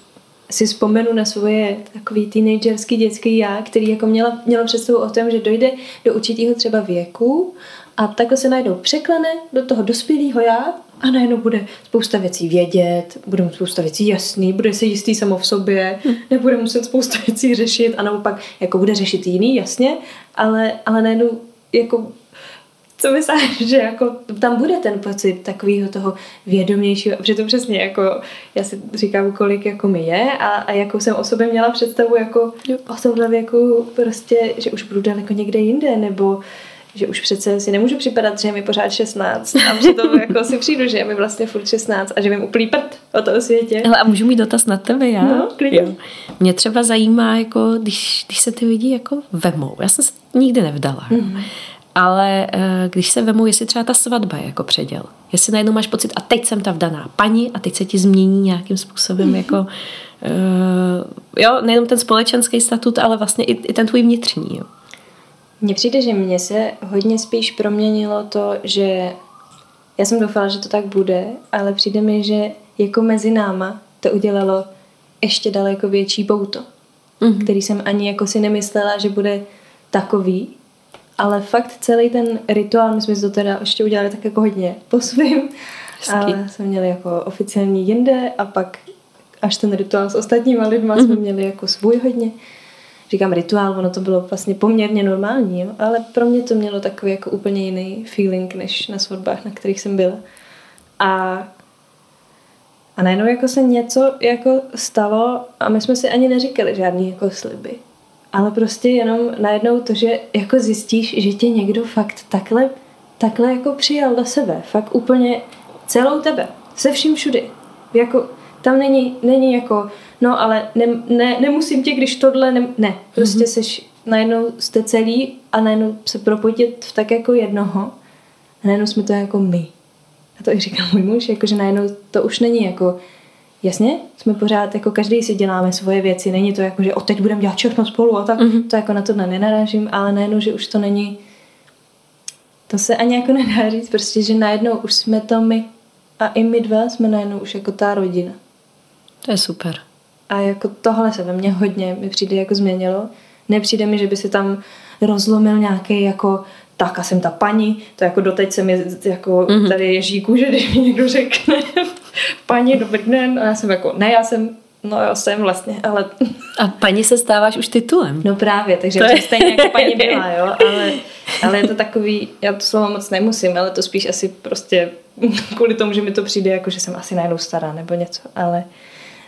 si vzpomenu na svoje takový teenagerský dětský já, který jako měla, měla představu o tom, že dojde do určitého třeba věku a takhle se najednou překlene do toho dospělého já a najednou bude spousta věcí vědět, bude mu spousta věcí jasný, bude se jistý samo v sobě, hm. nebude muset spousta věcí řešit a naopak jako bude řešit jiný, jasně, ale, ale najednou jako co myslíš, že jako tam bude ten pocit takového toho vědomějšího, protože to přesně jako, já si říkám, kolik jako mi je a, a jakou jsem o sobě měla představu jako jo. o tomhle věku prostě, že už budu daleko někde jinde, nebo že už přece si nemůžu připadat, že je mi pořád 16 a přitom jako si přijdu, že je mi vlastně furt 16 a že vím úplný prd o tom světě. Hele, a můžu mít dotaz na tebe, já? No, klidně. Mě třeba zajímá, jako, když, když se ty lidi jako vemou. Já jsem se nikdy nevdala. Mm ale eh, když se vemu, jestli třeba ta svatba je jako předěl, jestli najednou máš pocit, a teď jsem ta vdaná paní a teď se ti změní nějakým způsobem jako uh, jo, nejenom ten společenský statut, ale vlastně i, i ten tvůj vnitřní. Jo. Mně přijde, že mně se hodně spíš proměnilo to, že já jsem doufala, že to tak bude, ale přijde mi, že jako mezi náma to udělalo ještě daleko větší bouto, mm-hmm. který jsem ani jako si nemyslela, že bude takový ale fakt celý ten rituál, my jsme si to teda ještě udělali tak jako hodně po svým. Ale jsme měli jako oficiální jinde a pak až ten rituál s ostatníma lidma mm-hmm. jsme mhm. měli jako svůj hodně. Říkám rituál, ono to bylo vlastně poměrně normální, jo? ale pro mě to mělo takový jako úplně jiný feeling, než na svatbách, na kterých jsem byla. A a najednou jako se něco jako stalo a my jsme si ani neříkali žádný jako sliby. Ale prostě jenom najednou to, že jako zjistíš, že tě někdo fakt takhle, takhle jako přijal do sebe, fakt úplně celou tebe, se vším všudy. Jako, tam není, není jako, no ale ne, ne, nemusím tě, když tohle, ne, ne prostě mm-hmm. seš, najednou jste celý a najednou se propotit v tak jako jednoho a najednou jsme to jako my. A to i říkal můj muž, jako, že najednou to už není jako Jasně, jsme pořád, jako každý si děláme svoje věci, není to jako, že o teď budeme dělat všechno spolu a tak, mm-hmm. to jako na to nenarážím, ale najednou, že už to není, to se ani jako nedá říct, prostě, že najednou už jsme to my a i my dva jsme najednou už jako ta rodina. To je super. A jako tohle se ve mně hodně mi přijde jako změnilo. Nepřijde mi, že by se tam rozlomil nějaký jako tak a jsem ta paní, to jako doteď se mi jako mm-hmm. tady Ježíku, že když mi někdo řekne paní, dobrý den, a já jsem jako, ne, já jsem No já jsem vlastně, ale... A paní se stáváš už titulem. No právě, takže to je... stejně jako paní byla, jo, ale, ale je to takový, já to slovo moc nemusím, ale to spíš asi prostě kvůli tomu, že mi to přijde jako, že jsem asi najednou stará nebo něco, ale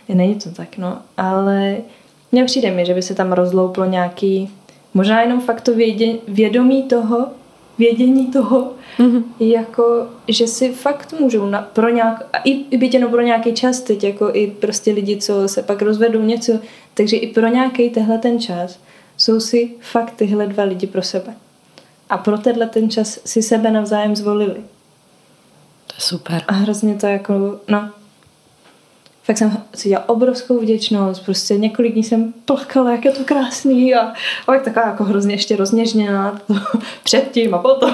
není to tak, no, ale mně přijde mi, že by se tam rozlouplo nějaký, možná jenom fakt to vědě, vědomí toho, vědění toho, mm-hmm. jako, že si fakt můžou na, pro nějak, a i, i byť jenom pro nějaký čas teď, jako i prostě lidi, co se pak rozvedou něco, takže i pro nějaký tehle ten čas jsou si fakt tyhle dva lidi pro sebe. A pro tenhle ten čas si sebe navzájem zvolili. To je super. A hrozně to jako, no, fakt jsem cítila obrovskou vděčnost, prostě několik dní jsem plakala, jak je to krásný a, a tak taková jako hrozně ještě rozněžněná předtím a potom.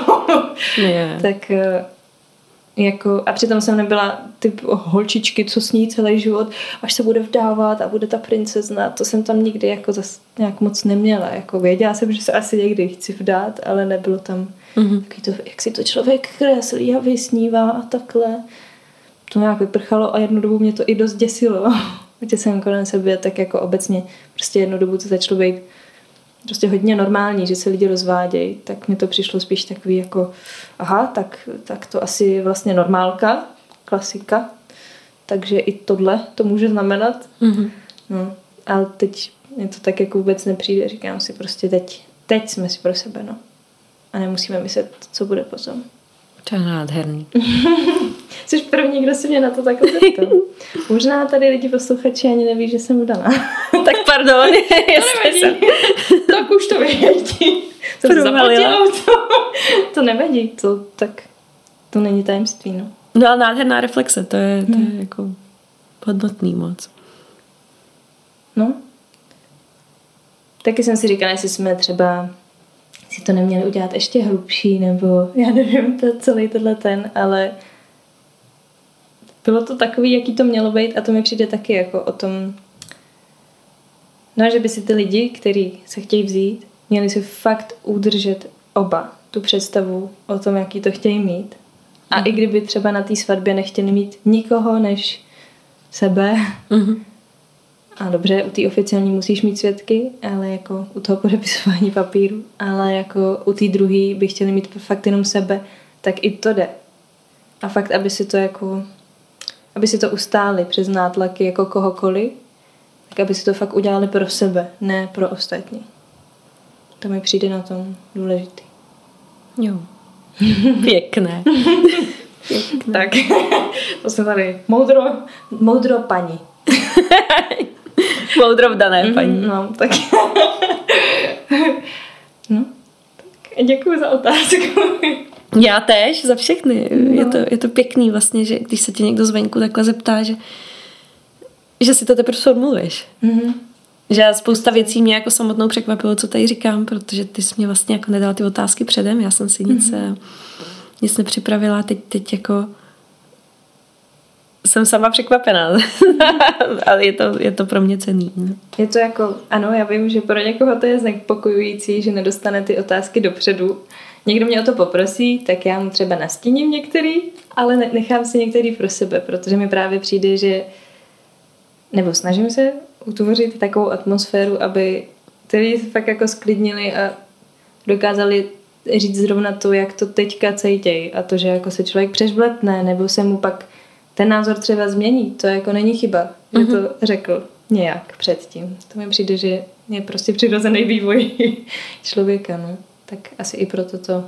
Yeah. tak eh, jako, a přitom jsem nebyla typ holčičky, co sní celý život, až se bude vdávat a bude ta princezna. To jsem tam nikdy jako zas nějak moc neměla. Jako věděla jsem, že se asi někdy chci vdát, ale nebylo tam mm-hmm. to, jak si to člověk kreslí a vysnívá a takhle to nějak vyprchalo a jednu dobu mě to i dost děsilo. Protože jsem kolem sebe tak jako obecně prostě jednu dobu to začalo být prostě hodně normální, že se lidi rozvádějí, tak mi to přišlo spíš takový jako aha, tak, tak to asi je vlastně normálka, klasika, takže i tohle to může znamenat. Mm-hmm. No, ale teď mě to tak jako vůbec nepřijde, říkám si prostě teď, teď jsme si pro sebe, no. A nemusíme myslet, co bude potom. To je nádherný. Jsi první, kdo se mě na to takhle zeptal. Možná tady lidi posluchači ani neví, že jsem vdaná. tak pardon. to nevadí. tak už to vědí. To, to nevadí. To, tak to není tajemství, no. No ale nádherná reflexe, to je, to je hmm. jako hodnotný moc. No. Taky jsem si říkala, jestli jsme třeba si to neměli udělat ještě hlubší, nebo já nevím, to celý tenhle ten, ale bylo to takový, jaký to mělo být a to mi přijde taky jako o tom, no, že by si ty lidi, kteří se chtějí vzít, měli si fakt udržet oba tu představu o tom, jaký to chtějí mít. A mm. i kdyby třeba na té svatbě nechtěli mít nikoho než sebe, mm. a dobře, u té oficiální musíš mít svědky, ale jako u toho podepisování papíru, ale jako u té druhé by chtěli mít fakt jenom sebe, tak i to jde. A fakt, aby si to jako aby si to ustáli přes nátlaky jako kohokoliv, tak aby si to fakt udělali pro sebe, ne pro ostatní. To mi přijde na tom důležitý. Jo. Pěkné. Pěkné. tak, to jsme tady moudro, moudro paní. moudro vdané mhm, paní. no, tak. no, tak děkuji za otázku. Já tež, za všechny. No. Je, to, je to pěkný vlastně, že když se tě někdo zvenku takhle zeptá, že, že si to teprve formuluješ. Mm-hmm. Že spousta věcí mě jako samotnou překvapilo, co tady říkám, protože ty jsi mě vlastně jako nedala ty otázky předem, já jsem si nic, mm-hmm. nic nepřipravila, teď, teď jako jsem sama překvapená, ale je to, je to pro mě cený. Ne? Je to jako, ano, já vím, že pro někoho to je znepokojující, že nedostane ty otázky dopředu, někdo mě o to poprosí, tak já mu třeba nastíním některý, ale nechám si některý pro sebe, protože mi právě přijde, že nebo snažím se utvořit takovou atmosféru, aby ty lidi fakt jako sklidnili a dokázali říct zrovna to, jak to teďka cejtěj a to, že jako se člověk přežbletne nebo se mu pak ten názor třeba změní, to jako není chyba, že mm-hmm. to řekl nějak předtím. To mi přijde, že je prostě přirozený vývoj člověka, no. Tak asi i proto to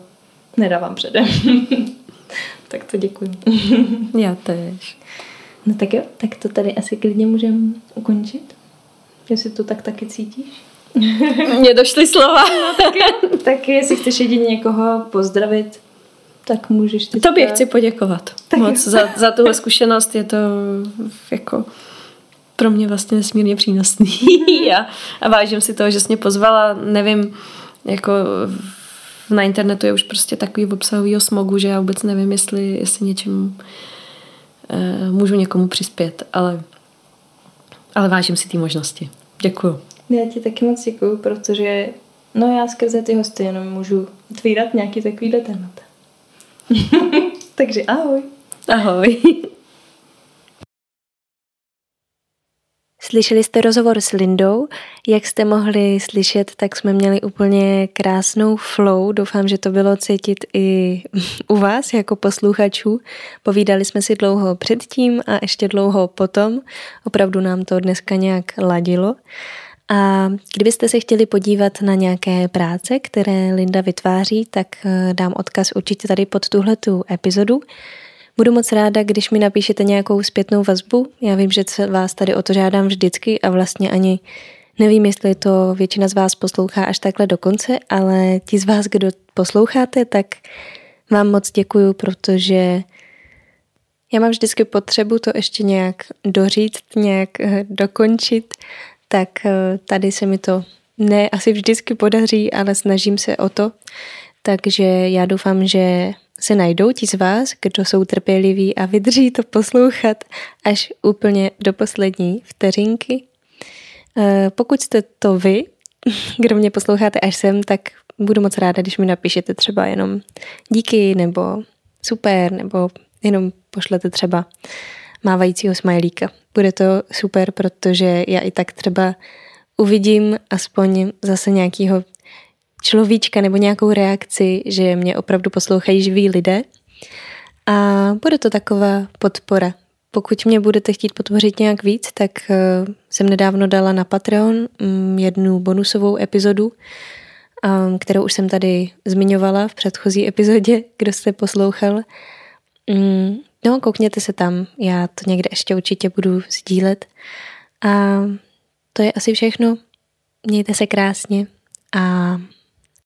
nedávám předem. tak to děkuji. Já tež. No tak jo, tak to tady asi klidně můžeme ukončit. Jestli to tak taky cítíš. Mně došly slova. No, tak, tak jestli chceš jedině někoho pozdravit, tak můžeš ty. Tobě chci poděkovat tak moc za, za tuhle zkušenost. Je to jako pro mě vlastně nesmírně přínosný. a, a vážím si toho, že jsi mě pozvala. Nevím, jako na internetu je už prostě takový obsahový smogu, že já vůbec nevím, jestli, jestli něčím uh, můžu někomu přispět, ale, ale vážím si té možnosti. Děkuju. Já ti taky moc děkuju, protože no já skrze ty hosty jenom můžu otvírat nějaký takovýhle témat. Takže ahoj. Ahoj. Slyšeli jste rozhovor s Lindou. Jak jste mohli slyšet, tak jsme měli úplně krásnou flow. Doufám, že to bylo cítit i u vás jako posluchačů. Povídali jsme si dlouho předtím a ještě dlouho potom. Opravdu nám to dneska nějak ladilo. A kdybyste se chtěli podívat na nějaké práce, které Linda vytváří, tak eh, dám odkaz určitě tady pod tuhletu epizodu. Budu moc ráda, když mi napíšete nějakou zpětnou vazbu. Já vím, že se vás tady o to žádám vždycky a vlastně ani nevím, jestli to většina z vás poslouchá až takhle do konce, ale ti z vás, kdo posloucháte, tak vám moc děkuju, protože já mám vždycky potřebu to ještě nějak doříct, nějak eh, dokončit, tak eh, tady se mi to ne asi vždycky podaří, ale snažím se o to. Takže já doufám, že se najdou ti z vás, kdo jsou trpěliví a vydrží to poslouchat až úplně do poslední vteřinky. Eh, pokud jste to vy, kdo mě posloucháte až sem, tak budu moc ráda, když mi napíšete třeba jenom díky nebo super, nebo jenom pošlete třeba mávajícího smajlíka. Bude to super, protože já i tak třeba uvidím aspoň zase nějakého človíčka nebo nějakou reakci, že mě opravdu poslouchají živí lidé. A bude to taková podpora. Pokud mě budete chtít podpořit nějak víc, tak eh, jsem nedávno dala na Patreon mm, jednu bonusovou epizodu, ehm, kterou už jsem tady zmiňovala v předchozí epizodě, kdo jste poslouchal. Mm, no, koukněte se tam, já to někde ještě určitě budu sdílet. A to je asi všechno. Mějte se krásně a